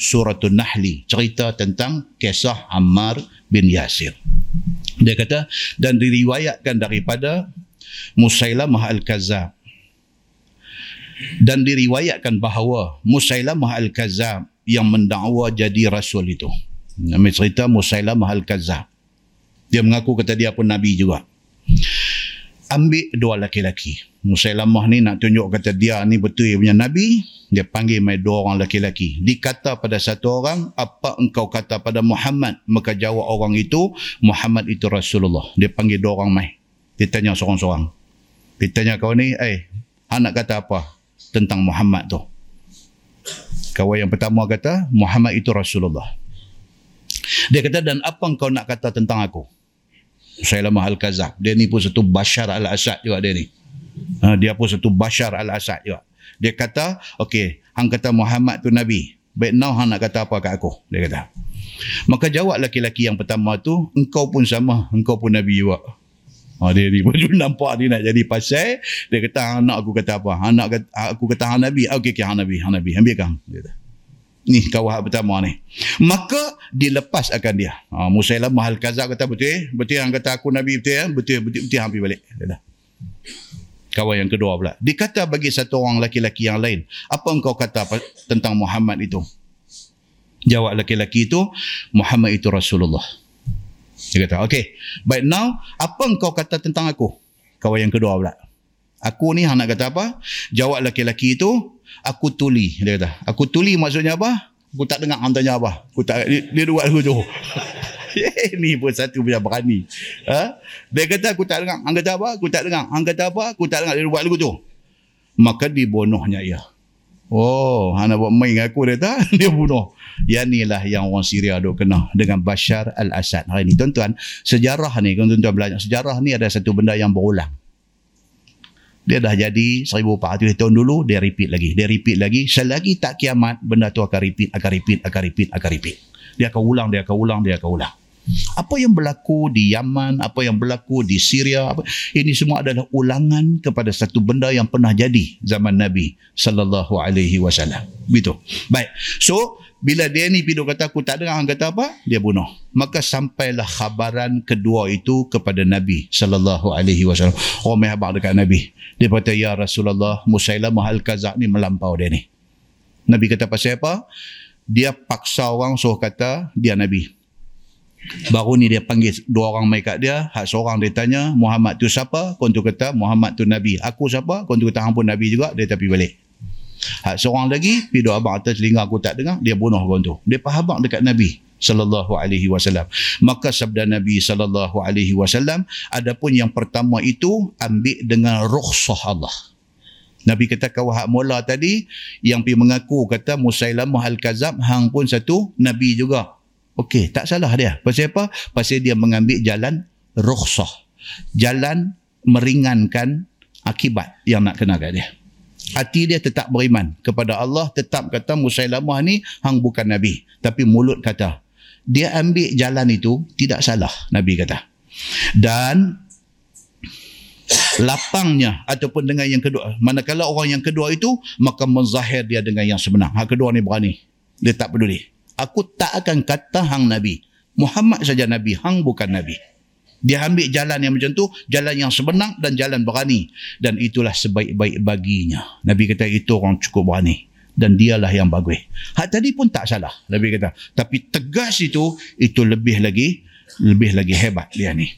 suratul Nahli, cerita tentang kisah Ammar bin Yasir. Dia kata dan diriwayatkan daripada Musailamah Al-Kazab. Dan diriwayatkan bahawa Musailamah Al-Kazab yang mendakwa jadi rasul itu. Nama cerita Musailamah Al-Kazab. Dia mengaku kata dia pun Nabi juga. Ambil dua laki-laki. Musailamah ni nak tunjuk kata dia ni betul yang punya Nabi. Dia panggil mai dua orang laki-laki. Dikata pada satu orang, apa engkau kata pada Muhammad? Maka jawab orang itu, Muhammad itu Rasulullah. Dia panggil dua orang mai. Dia tanya seorang-seorang. Dia tanya kau ni, eh, anak kata apa tentang Muhammad tu? Kawan yang pertama kata, Muhammad itu Rasulullah. Dia kata, dan apa kau nak kata tentang aku? Saya lama Al-Kazab. Dia ni pun satu Bashar Al-Assad juga dia ni. Ha, dia pun satu Bashar Al-Assad juga. Dia kata, okey, hang kata Muhammad tu Nabi. Baik now hang nak kata apa kat aku? Dia kata. Maka jawab laki-laki yang pertama tu, engkau pun sama, engkau pun Nabi juga. Ha, dia ni pun nampak dia nak jadi pasal. Dia kata anak aku kata apa? Anak kata, aku kata hang Nabi. Okey okey hang Nabi, hang Nabi. Ambil kang. Dia. Ni kawah pertama ni. Maka dilepas akan dia. Ha, Musailamah Al-Kazab kata betul eh? Betul yang kata aku Nabi betul ya? Betul, betul, betul, betul balik. Dia kata. Kawan yang kedua pula. Dikata bagi satu orang laki-laki yang lain. Apa engkau kata tentang Muhammad itu? Jawab laki-laki itu, Muhammad itu Rasulullah. Dia kata, okay. But now, apa engkau kata tentang aku? Kawan yang kedua pula. Aku ni nak kata apa? Jawab laki-laki itu, aku tuli. Dia kata, aku tuli maksudnya apa? Aku tak dengar orang tanya apa. Aku tak, dia, dia buat lagu tu. ni pun satu punya berani. Ha? Dia kata, aku tak dengar. Orang kata apa? Aku tak dengar. Orang kata apa? Aku tak dengar. Dia buat lagu tu. Maka dibunuhnya ia. Oh, anak buat main aku dia tak? Dia bunuh. Yang inilah yang orang Syria duk kena dengan Bashar al-Assad hari ini. Tuan-tuan, sejarah ni, tuan-tuan belajar, sejarah ni ada satu benda yang berulang. Dia dah jadi 1400 tahun dulu, dia repeat lagi. Dia repeat lagi. Selagi tak kiamat, benda tu akan repeat, akan repeat, akan repeat, akan repeat. Dia akan ulang, dia akan ulang, dia akan ulang. Apa yang berlaku di Yaman, apa yang berlaku di Syria, apa, ini semua adalah ulangan kepada satu benda yang pernah jadi zaman Nabi sallallahu alaihi wasallam. Begitu. Baik. So, bila dia ni pidu kata aku tak dengar kata apa, dia bunuh. Maka sampailah khabaran kedua itu kepada Nabi sallallahu alaihi wasallam. Oh, mai habaq dekat Nabi. Dia kata ya Rasulullah, Musailamah al-Kazab ni melampau dia ni. Nabi kata pasal apa? Dia paksa orang suruh kata dia Nabi. Baru ni dia panggil dua orang mai kat dia. Hak seorang dia tanya, Muhammad tu siapa? Kau tu kata, Muhammad tu Nabi. Aku siapa? Kau tu kata, hang pun Nabi juga. Dia tapi balik. Hak seorang lagi, pergi doa abang atas telinga aku tak dengar, dia bunuh kau tu. Dia pahabak dekat Nabi sallallahu alaihi wasallam. Maka sabda Nabi sallallahu alaihi wasallam, adapun yang pertama itu ambil dengan rukhsah Allah. Nabi kata kau hak mula tadi yang pergi mengaku kata Musailamah al-Kazab hang pun satu nabi juga. Okey, tak salah dia. Pasal apa? Pasal dia mengambil jalan rukhsah. Jalan meringankan akibat yang nak kena kat dia. Hati dia tetap beriman kepada Allah, tetap kata Musailamah ni hang bukan Nabi. Tapi mulut kata. Dia ambil jalan itu tidak salah, Nabi kata. Dan lapangnya ataupun dengan yang kedua. Manakala orang yang kedua itu, maka menzahir dia dengan yang sebenar. Hak kedua ni berani. Dia tak peduli. Aku tak akan kata hang Nabi. Muhammad saja Nabi, hang bukan Nabi. Dia ambil jalan yang macam tu, jalan yang sebenar dan jalan berani. Dan itulah sebaik-baik baginya. Nabi kata itu orang cukup berani. Dan dialah yang bagus. Hak tadi pun tak salah. Nabi kata. Tapi tegas itu, itu lebih lagi, lebih lagi hebat dia ni.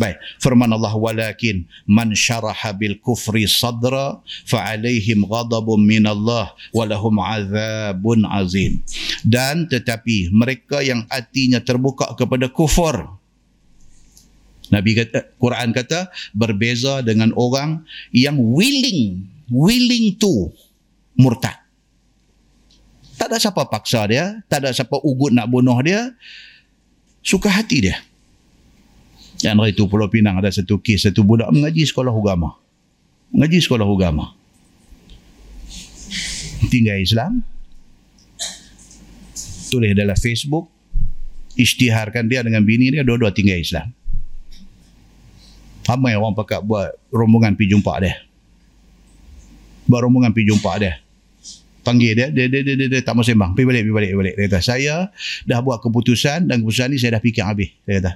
Baik, firman Allah walakin man syaraha bil kufri sadra fa alaihim ghadabun min Allah wa lahum azabun azim. Dan tetapi mereka yang hatinya terbuka kepada kufur Nabi kata Quran kata berbeza dengan orang yang willing willing to murtad. Tak ada siapa paksa dia, tak ada siapa ugut nak bunuh dia. Suka hati dia. Yang hari itu Pulau Pinang ada satu kes, satu budak mengaji sekolah agama. Mengaji sekolah agama. Tinggal Islam. Tulis dalam Facebook. Isytiharkan dia dengan bini dia, dua-dua tinggal Islam. Ramai orang pakat buat rombongan pergi jumpa dia. Buat rombongan pergi jumpa dia. Panggil dia, dia, dia, dia, dia, dia tak mau sembang. Pergi balik, pergi balik, pergi balik. Dia kata, saya dah buat keputusan dan keputusan ni saya dah fikir habis. Dia kata,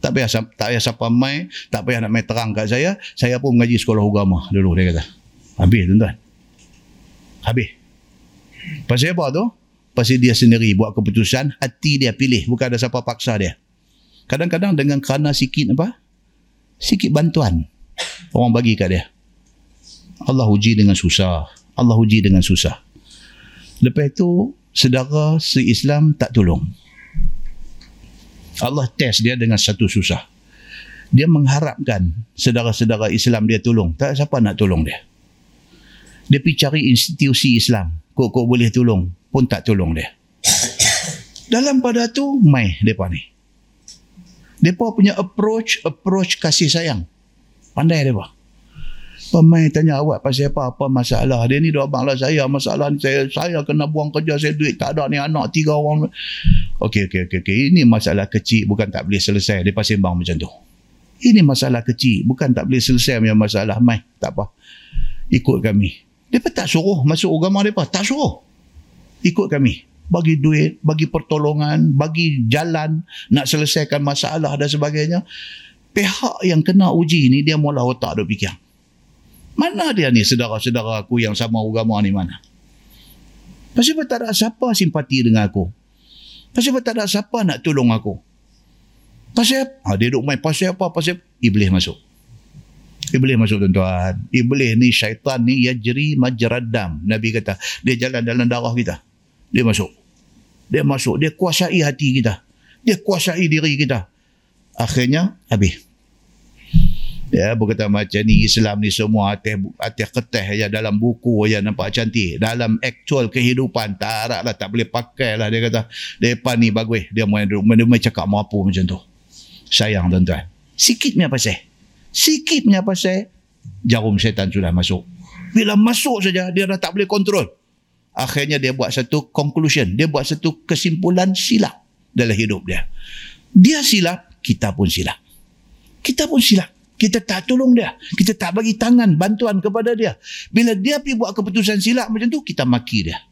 tak payah tak payah siapa mai, tak payah nak mai terang kat saya. Saya pun mengaji sekolah agama dulu dia kata. Habis tuan-tuan. Habis. Pasal apa tu? Pasal dia sendiri buat keputusan, hati dia pilih, bukan ada siapa paksa dia. Kadang-kadang dengan kerana sikit apa? Sikit bantuan orang bagi kat dia. Allah uji dengan susah. Allah uji dengan susah. Lepas itu, sedara se-Islam tak tolong. Allah test dia dengan satu susah. Dia mengharapkan sedara-sedara Islam dia tolong. Tak siapa nak tolong dia. Dia pergi cari institusi Islam. Kok-kok boleh tolong. Pun tak tolong dia. Dalam pada tu, mai mereka ni. Mereka punya approach, approach kasih sayang. Pandai mereka. Pemain tanya awak pasal apa, apa masalah. Dia ni dah abang lah saya, masalah ni saya, saya kena buang kerja, saya duit tak ada ni anak tiga orang. Okey, okey, okey. Okay. Ini masalah kecil, bukan tak boleh selesai. Dia pasal bang macam tu. Ini masalah kecil, bukan tak boleh selesai punya masalah. Mai, tak apa. Ikut kami. Dia tak suruh masuk agama dia Tak suruh. Ikut kami. Bagi duit, bagi pertolongan, bagi jalan, nak selesaikan masalah dan sebagainya. Pihak yang kena uji ni, dia mula otak dia fikir. Mana dia ni saudara-saudara aku yang sama agama ni mana? Pasal tak ada siapa simpati dengan aku? Pasal tak ada siapa nak tolong aku? Pasal? Ha, dia duduk main pasal apa? Pasal Iblis masuk. Iblis masuk tuan-tuan. Iblis ni syaitan ni yajri majradam. Nabi kata, dia jalan dalam darah kita. Dia masuk. Dia masuk. Dia kuasai hati kita. Dia kuasai diri kita. Akhirnya, habis. Ya, berkata macam ni Islam ni semua atas atas kertas ya dalam buku ya nampak cantik. Dalam actual kehidupan tak harap lah tak boleh pakai lah dia kata. Depan ni bagus. Dia main dia main cakap mau apa macam tu. Sayang tuan-tuan. Sikit punya pasal. Sikit punya pasal jarum setan sudah masuk. Bila masuk saja dia dah tak boleh kontrol. Akhirnya dia buat satu conclusion. Dia buat satu kesimpulan silap dalam hidup dia. Dia silap, kita pun silap. Kita pun silap kita tak tolong dia. Kita tak bagi tangan bantuan kepada dia. Bila dia pergi buat keputusan silap macam tu, kita maki dia.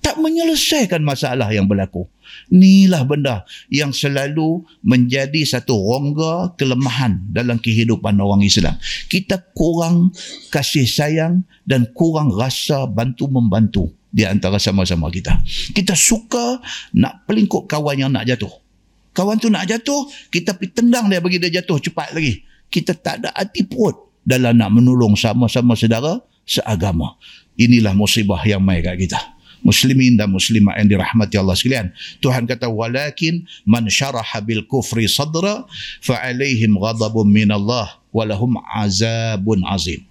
Tak menyelesaikan masalah yang berlaku. Inilah benda yang selalu menjadi satu rongga kelemahan dalam kehidupan orang Islam. Kita kurang kasih sayang dan kurang rasa bantu-membantu di antara sama-sama kita. Kita suka nak pelingkup kawan yang nak jatuh. Kawan tu nak jatuh, kita pergi tendang dia bagi dia jatuh cepat lagi. Kita tak ada hati perut dalam nak menolong sama-sama saudara seagama. Inilah musibah yang mai kat kita. Muslimin dan muslimat yang dirahmati Allah sekalian. Tuhan kata walakin man syaraha bil kufri sadra fa alaihim ghadabun min Allah wa lahum azabun azim.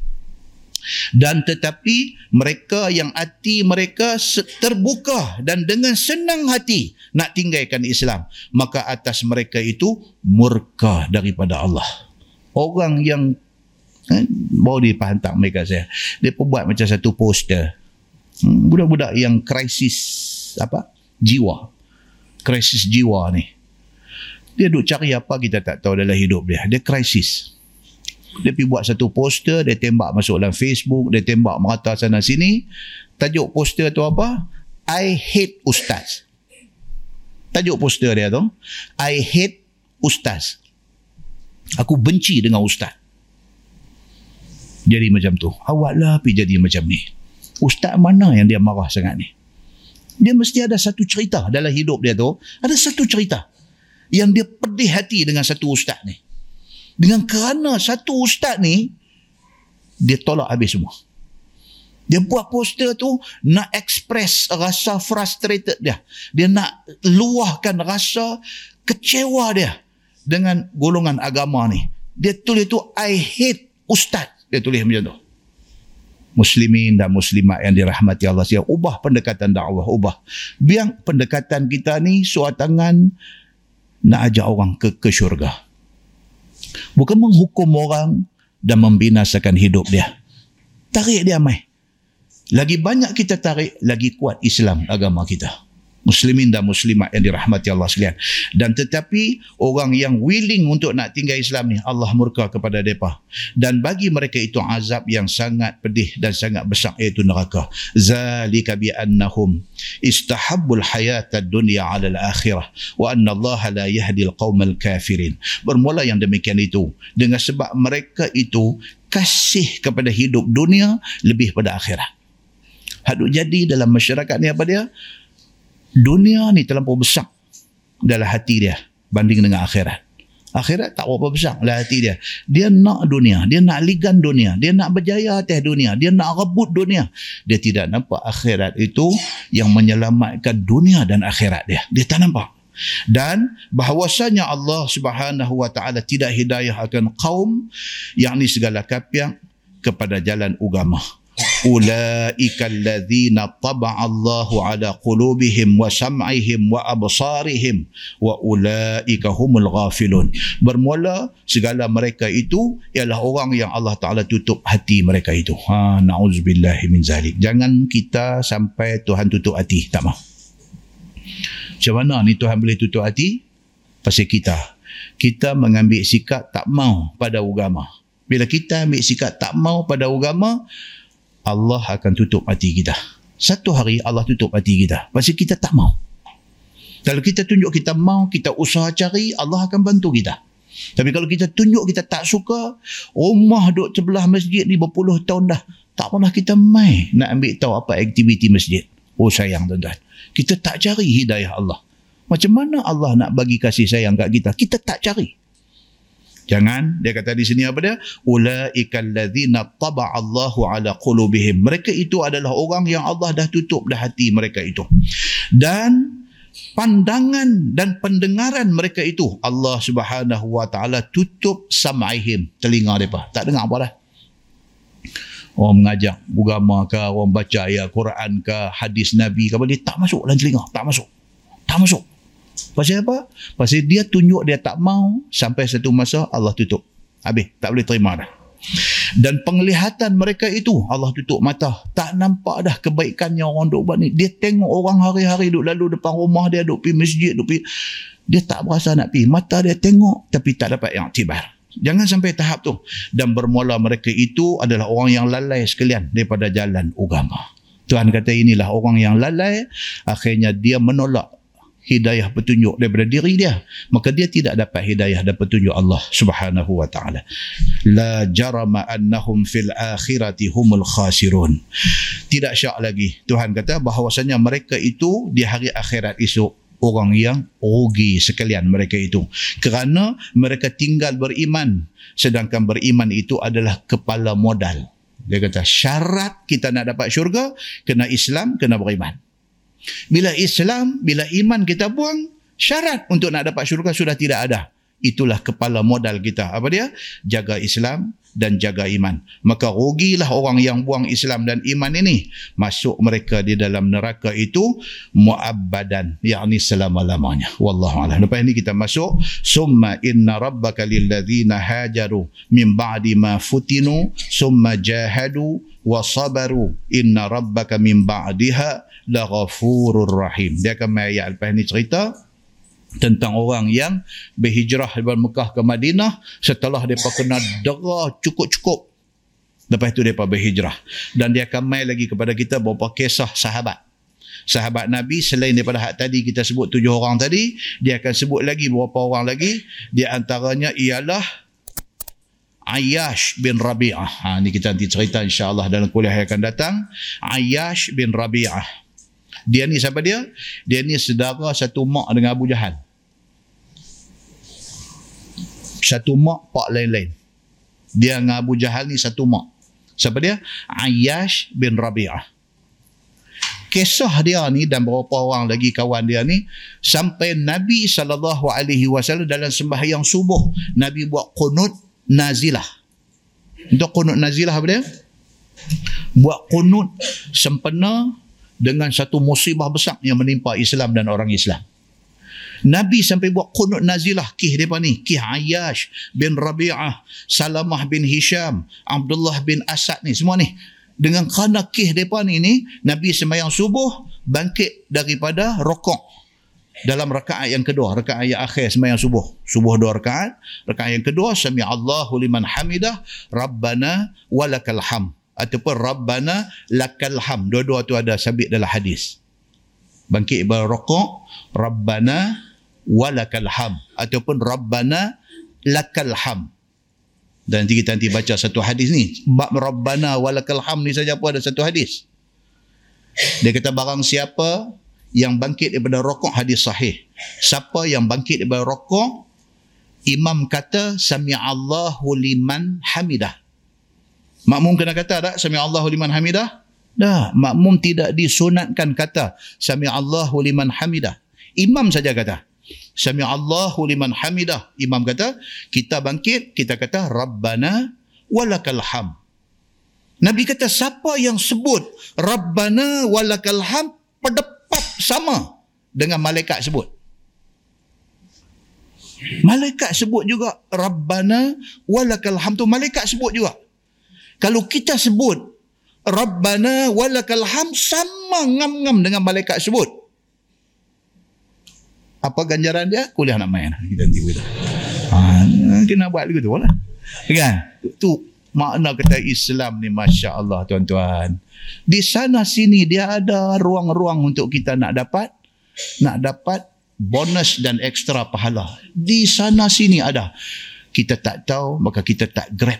Dan tetapi mereka yang hati mereka terbuka dan dengan senang hati nak tinggalkan Islam. Maka atas mereka itu murka daripada Allah. Orang yang eh, baru dia hantar mereka saya. Dia pun buat macam satu poster. Hmm, budak-budak yang krisis apa jiwa. Krisis jiwa ni. Dia duk cari apa kita tak tahu dalam hidup dia. Dia krisis dia pergi buat satu poster dia tembak masuk dalam Facebook dia tembak merata sana sini. Tajuk poster tu apa? I hate ustaz. Tajuk poster dia tu I hate ustaz. Aku benci dengan ustaz. Jadi macam tu. Awak lah pergi jadi macam ni. Ustaz mana yang dia marah sangat ni? Dia mesti ada satu cerita dalam hidup dia tu. Ada satu cerita yang dia pedih hati dengan satu ustaz ni dengan kerana satu ustaz ni, dia tolak habis semua. Dia buat poster tu nak express rasa frustrated dia. Dia nak luahkan rasa kecewa dia dengan golongan agama ni. Dia tulis tu I hate ustaz. Dia tulis macam tu. Muslimin dan muslimat yang dirahmati Allah sekalian, ubah pendekatan dakwah, ubah. Biar pendekatan kita ni suat tangan nak ajak orang ke ke syurga bukan menghukum orang dan membinasakan hidup dia. Tarik dia mai. Lagi banyak kita tarik, lagi kuat Islam agama kita muslimin dan muslimat yang dirahmati Allah sekalian. Dan tetapi orang yang willing untuk nak tinggal Islam ni Allah murka kepada mereka. Dan bagi mereka itu azab yang sangat pedih dan sangat besar iaitu neraka. Zalika bi annahum istahabbul hayata dunya 'ala al-akhirah wa anna Allah la yahdi al-qaumal kafirin. Bermula yang demikian itu dengan sebab mereka itu kasih kepada hidup dunia lebih pada akhirat. Hadut jadi dalam masyarakat ni apa dia? Dunia ni terlampau besar dalam hati dia banding dengan akhirat. Akhirat tak berapa besar dalam hati dia. Dia nak dunia. Dia nak ligan dunia. Dia nak berjaya atas dunia. Dia nak rebut dunia. Dia tidak nampak akhirat itu yang menyelamatkan dunia dan akhirat dia. Dia tak nampak. Dan bahawasanya Allah subhanahu wa ta'ala tidak hidayah akan kaum yang ni segala kapiak kepada jalan agama Allahu ala qulubihim wa sam'ihim wa absarihim wa ulaika humul ghafilun. Bermula segala mereka itu ialah orang yang Allah Taala tutup hati mereka itu. Ha nauzubillahi min zalik. Jangan kita sampai Tuhan tutup hati tak mau macam mana ni Tuhan boleh tutup hati? Pasal kita. Kita mengambil sikap tak mau pada agama. Bila kita ambil sikap tak mau pada agama Allah akan tutup hati kita. Satu hari Allah tutup hati kita. Pasal kita tak mau. Kalau kita tunjuk kita mau, kita usaha cari, Allah akan bantu kita. Tapi kalau kita tunjuk kita tak suka, rumah duduk sebelah masjid ni berpuluh tahun dah. Tak pernah kita mai nak ambil tahu apa aktiviti masjid. Oh sayang tuan-tuan. Kita tak cari hidayah Allah. Macam mana Allah nak bagi kasih sayang kat kita? Kita tak cari. Jangan dia kata di sini apa dia? Ulaikal ladzina taba'a Allahu ala qulubihim. Mereka itu adalah orang yang Allah dah tutup dah hati mereka itu. Dan pandangan dan pendengaran mereka itu Allah Subhanahu wa taala tutup sam'ihim telinga mereka. Tak dengar apa dah. Orang mengajak agama ke, orang baca ayat Quran ke, hadis Nabi ke, dia tak masuk dalam telinga. Tak masuk. Tak masuk. Pasal apa? Pasal dia tunjuk dia tak mau sampai satu masa Allah tutup. Habis. Tak boleh terima dah. Dan penglihatan mereka itu Allah tutup mata. Tak nampak dah kebaikan yang orang duk buat ni. Dia tengok orang hari-hari duk lalu depan rumah dia duk pergi masjid duk pergi. Dia tak berasa nak pergi. Mata dia tengok tapi tak dapat yang tibar. Jangan sampai tahap tu. Dan bermula mereka itu adalah orang yang lalai sekalian daripada jalan agama. Tuhan kata inilah orang yang lalai. Akhirnya dia menolak hidayah petunjuk daripada diri dia maka dia tidak dapat hidayah dan petunjuk Allah Subhanahu wa taala. La jarama annahum fil akhirati humul khasirun. Tidak syak lagi. Tuhan kata bahawasanya mereka itu di hari akhirat esok orang yang rugi sekalian mereka itu. Kerana mereka tinggal beriman sedangkan beriman itu adalah kepala modal. Dia kata syarat kita nak dapat syurga kena Islam kena beriman bila Islam bila iman kita buang syarat untuk nak dapat syurga sudah tidak ada. Itulah kepala modal kita. Apa dia? Jaga Islam dan jaga iman. Maka rugilah orang yang buang Islam dan iman ini. Masuk mereka di dalam neraka itu muabbadan yakni selama-lamanya. Wallahu a'lam. Lepas ini kita masuk. Summa inna rabbaka lilladzina hajaru min ba'di ma futinu. Summa jahadu wa sabaru. Inna rabbaka min ba'diha laghafurur rahim. Dia akan mai ayat lepas ini cerita tentang orang yang berhijrah dari Mekah ke Madinah setelah mereka kena dera cukup-cukup. Lepas itu mereka berhijrah. Dan dia akan mai lagi kepada kita beberapa kisah sahabat. Sahabat Nabi selain daripada hak tadi kita sebut tujuh orang tadi dia akan sebut lagi beberapa orang lagi. Di antaranya ialah Ayash bin Rabi'ah. Ha, ni kita nanti cerita insyaAllah dalam kuliah yang akan datang. Ayash bin Rabi'ah dia ni siapa dia? Dia ni sedara satu mak dengan Abu Jahal. Satu mak, pak lain-lain. Dia dengan Abu Jahal ni satu mak. Siapa dia? Ayash bin Rabi'ah. Kisah dia ni dan beberapa orang lagi kawan dia ni sampai Nabi saw dalam sembahyang subuh Nabi buat kunut nazilah. Untuk kunut nazilah apa dia? Buat kunut sempena dengan satu musibah besar yang menimpa Islam dan orang Islam. Nabi sampai buat kunut nazilah kih mereka ni. Kih Ayyash bin Rabi'ah, Salamah bin Hisham, Abdullah bin Asad ni. Semua ni. Dengan kerana kih mereka ni, ni Nabi semayang subuh bangkit daripada rokok. Dalam rakaat yang kedua, rakaat yang akhir semayang subuh. Subuh dua rakaat. Rakaat yang kedua, Sami Allahu liman hamidah, Rabbana walakal hamd ataupun Rabbana lakal ham. Dua-dua tu ada sabit dalam hadis. Bangkit ibarat rokok, Rabbana walakal ham. Ataupun Rabbana lakal ham. Dan nanti kita nanti baca satu hadis ni. Bab Rabbana walakal ham ni saja pun ada satu hadis. Dia kata barang siapa yang bangkit daripada rokok hadis sahih. Siapa yang bangkit daripada rokok, imam kata, Sami Allahu liman hamidah. Makmum kena kata tak sami Allahu liman hamidah? Dah, makmum tidak disunatkan kata sami Allahu liman hamidah. Imam saja kata sami Allahu liman hamidah. Imam kata kita bangkit kita kata rabbana walakal ham. Nabi kata siapa yang sebut rabbana walakal ham pedepat sama dengan malaikat sebut. Malaikat sebut juga rabbana walakal ham tu malaikat sebut juga kalau kita sebut Rabbana walakal ham sama ngam-ngam dengan malaikat sebut. Apa ganjaran dia? Kuliah nak main. Kita nanti kita. Ha, kena buat begitu lah. Kan? Tu makna kata Islam ni Masya Allah tuan-tuan. Di sana sini dia ada ruang-ruang untuk kita nak dapat nak dapat bonus dan ekstra pahala. Di sana sini ada. Kita tak tahu maka kita tak grab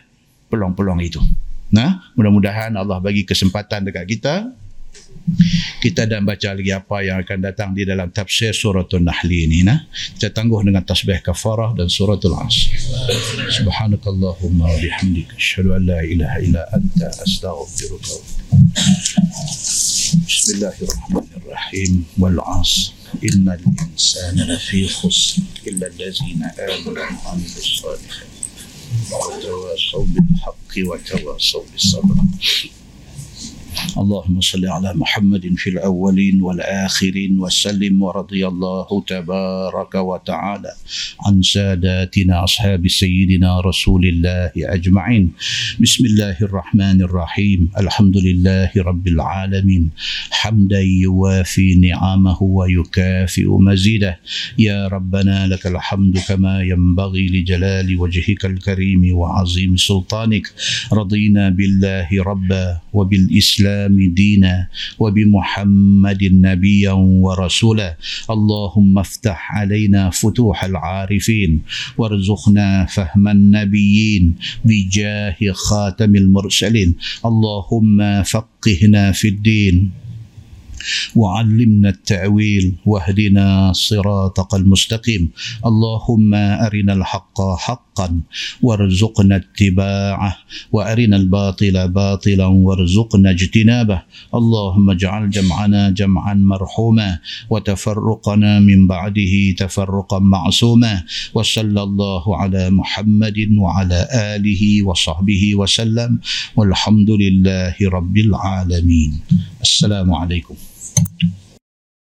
peluang-peluang itu. Nah, mudah-mudahan Allah bagi kesempatan dekat kita. Kita dan baca lagi apa yang akan datang di dalam tafsir suratul Nahl ini. Nah, kita tangguh dengan tasbih kafarah dan suratul Asr. Subhanakallahumma wa bihamdika asyhadu an la ilaha illa anta astaghfiruka Bismillahirrahmanirrahim wal 'asr innal insana lafi khusr illa allazina amanu wa 'amilus وتواصوا بالحق وتواصوا بالصبر اللهم صل على محمد في الأولين والآخرين وسلم ورضي الله تبارك وتعالى عن ساداتنا أصحاب سيدنا رسول الله أجمعين. بسم الله الرحمن الرحيم. الحمد لله رب العالمين. حمدا يوافي نعمه ويكافئ مزيده. يا ربنا لك الحمد كما ينبغي لجلال وجهك الكريم وعظيم سلطانك. رضينا بالله ربا وبالإسلام الإسلام دينا وبمحمد نبيا ورسولا. اللهم افتح علينا فتوح العارفين وارزقنا فهم النبيين بجاه خاتم المرسلين. اللهم فقهنا في الدين وعلمنا التأويل واهدنا صراطك المستقيم. اللهم أرنا الحق حقا وارزقنا اتباعه وأرنا الباطل باطلا وارزقنا اجتنابه. اللهم اجعل جمعنا جمعا مرحوما وتفرقنا من بعده تفرقا معصوما. وصلى الله على محمد وعلى آله وصحبه وسلم. والحمد لله رب العالمين. السلام عليكم.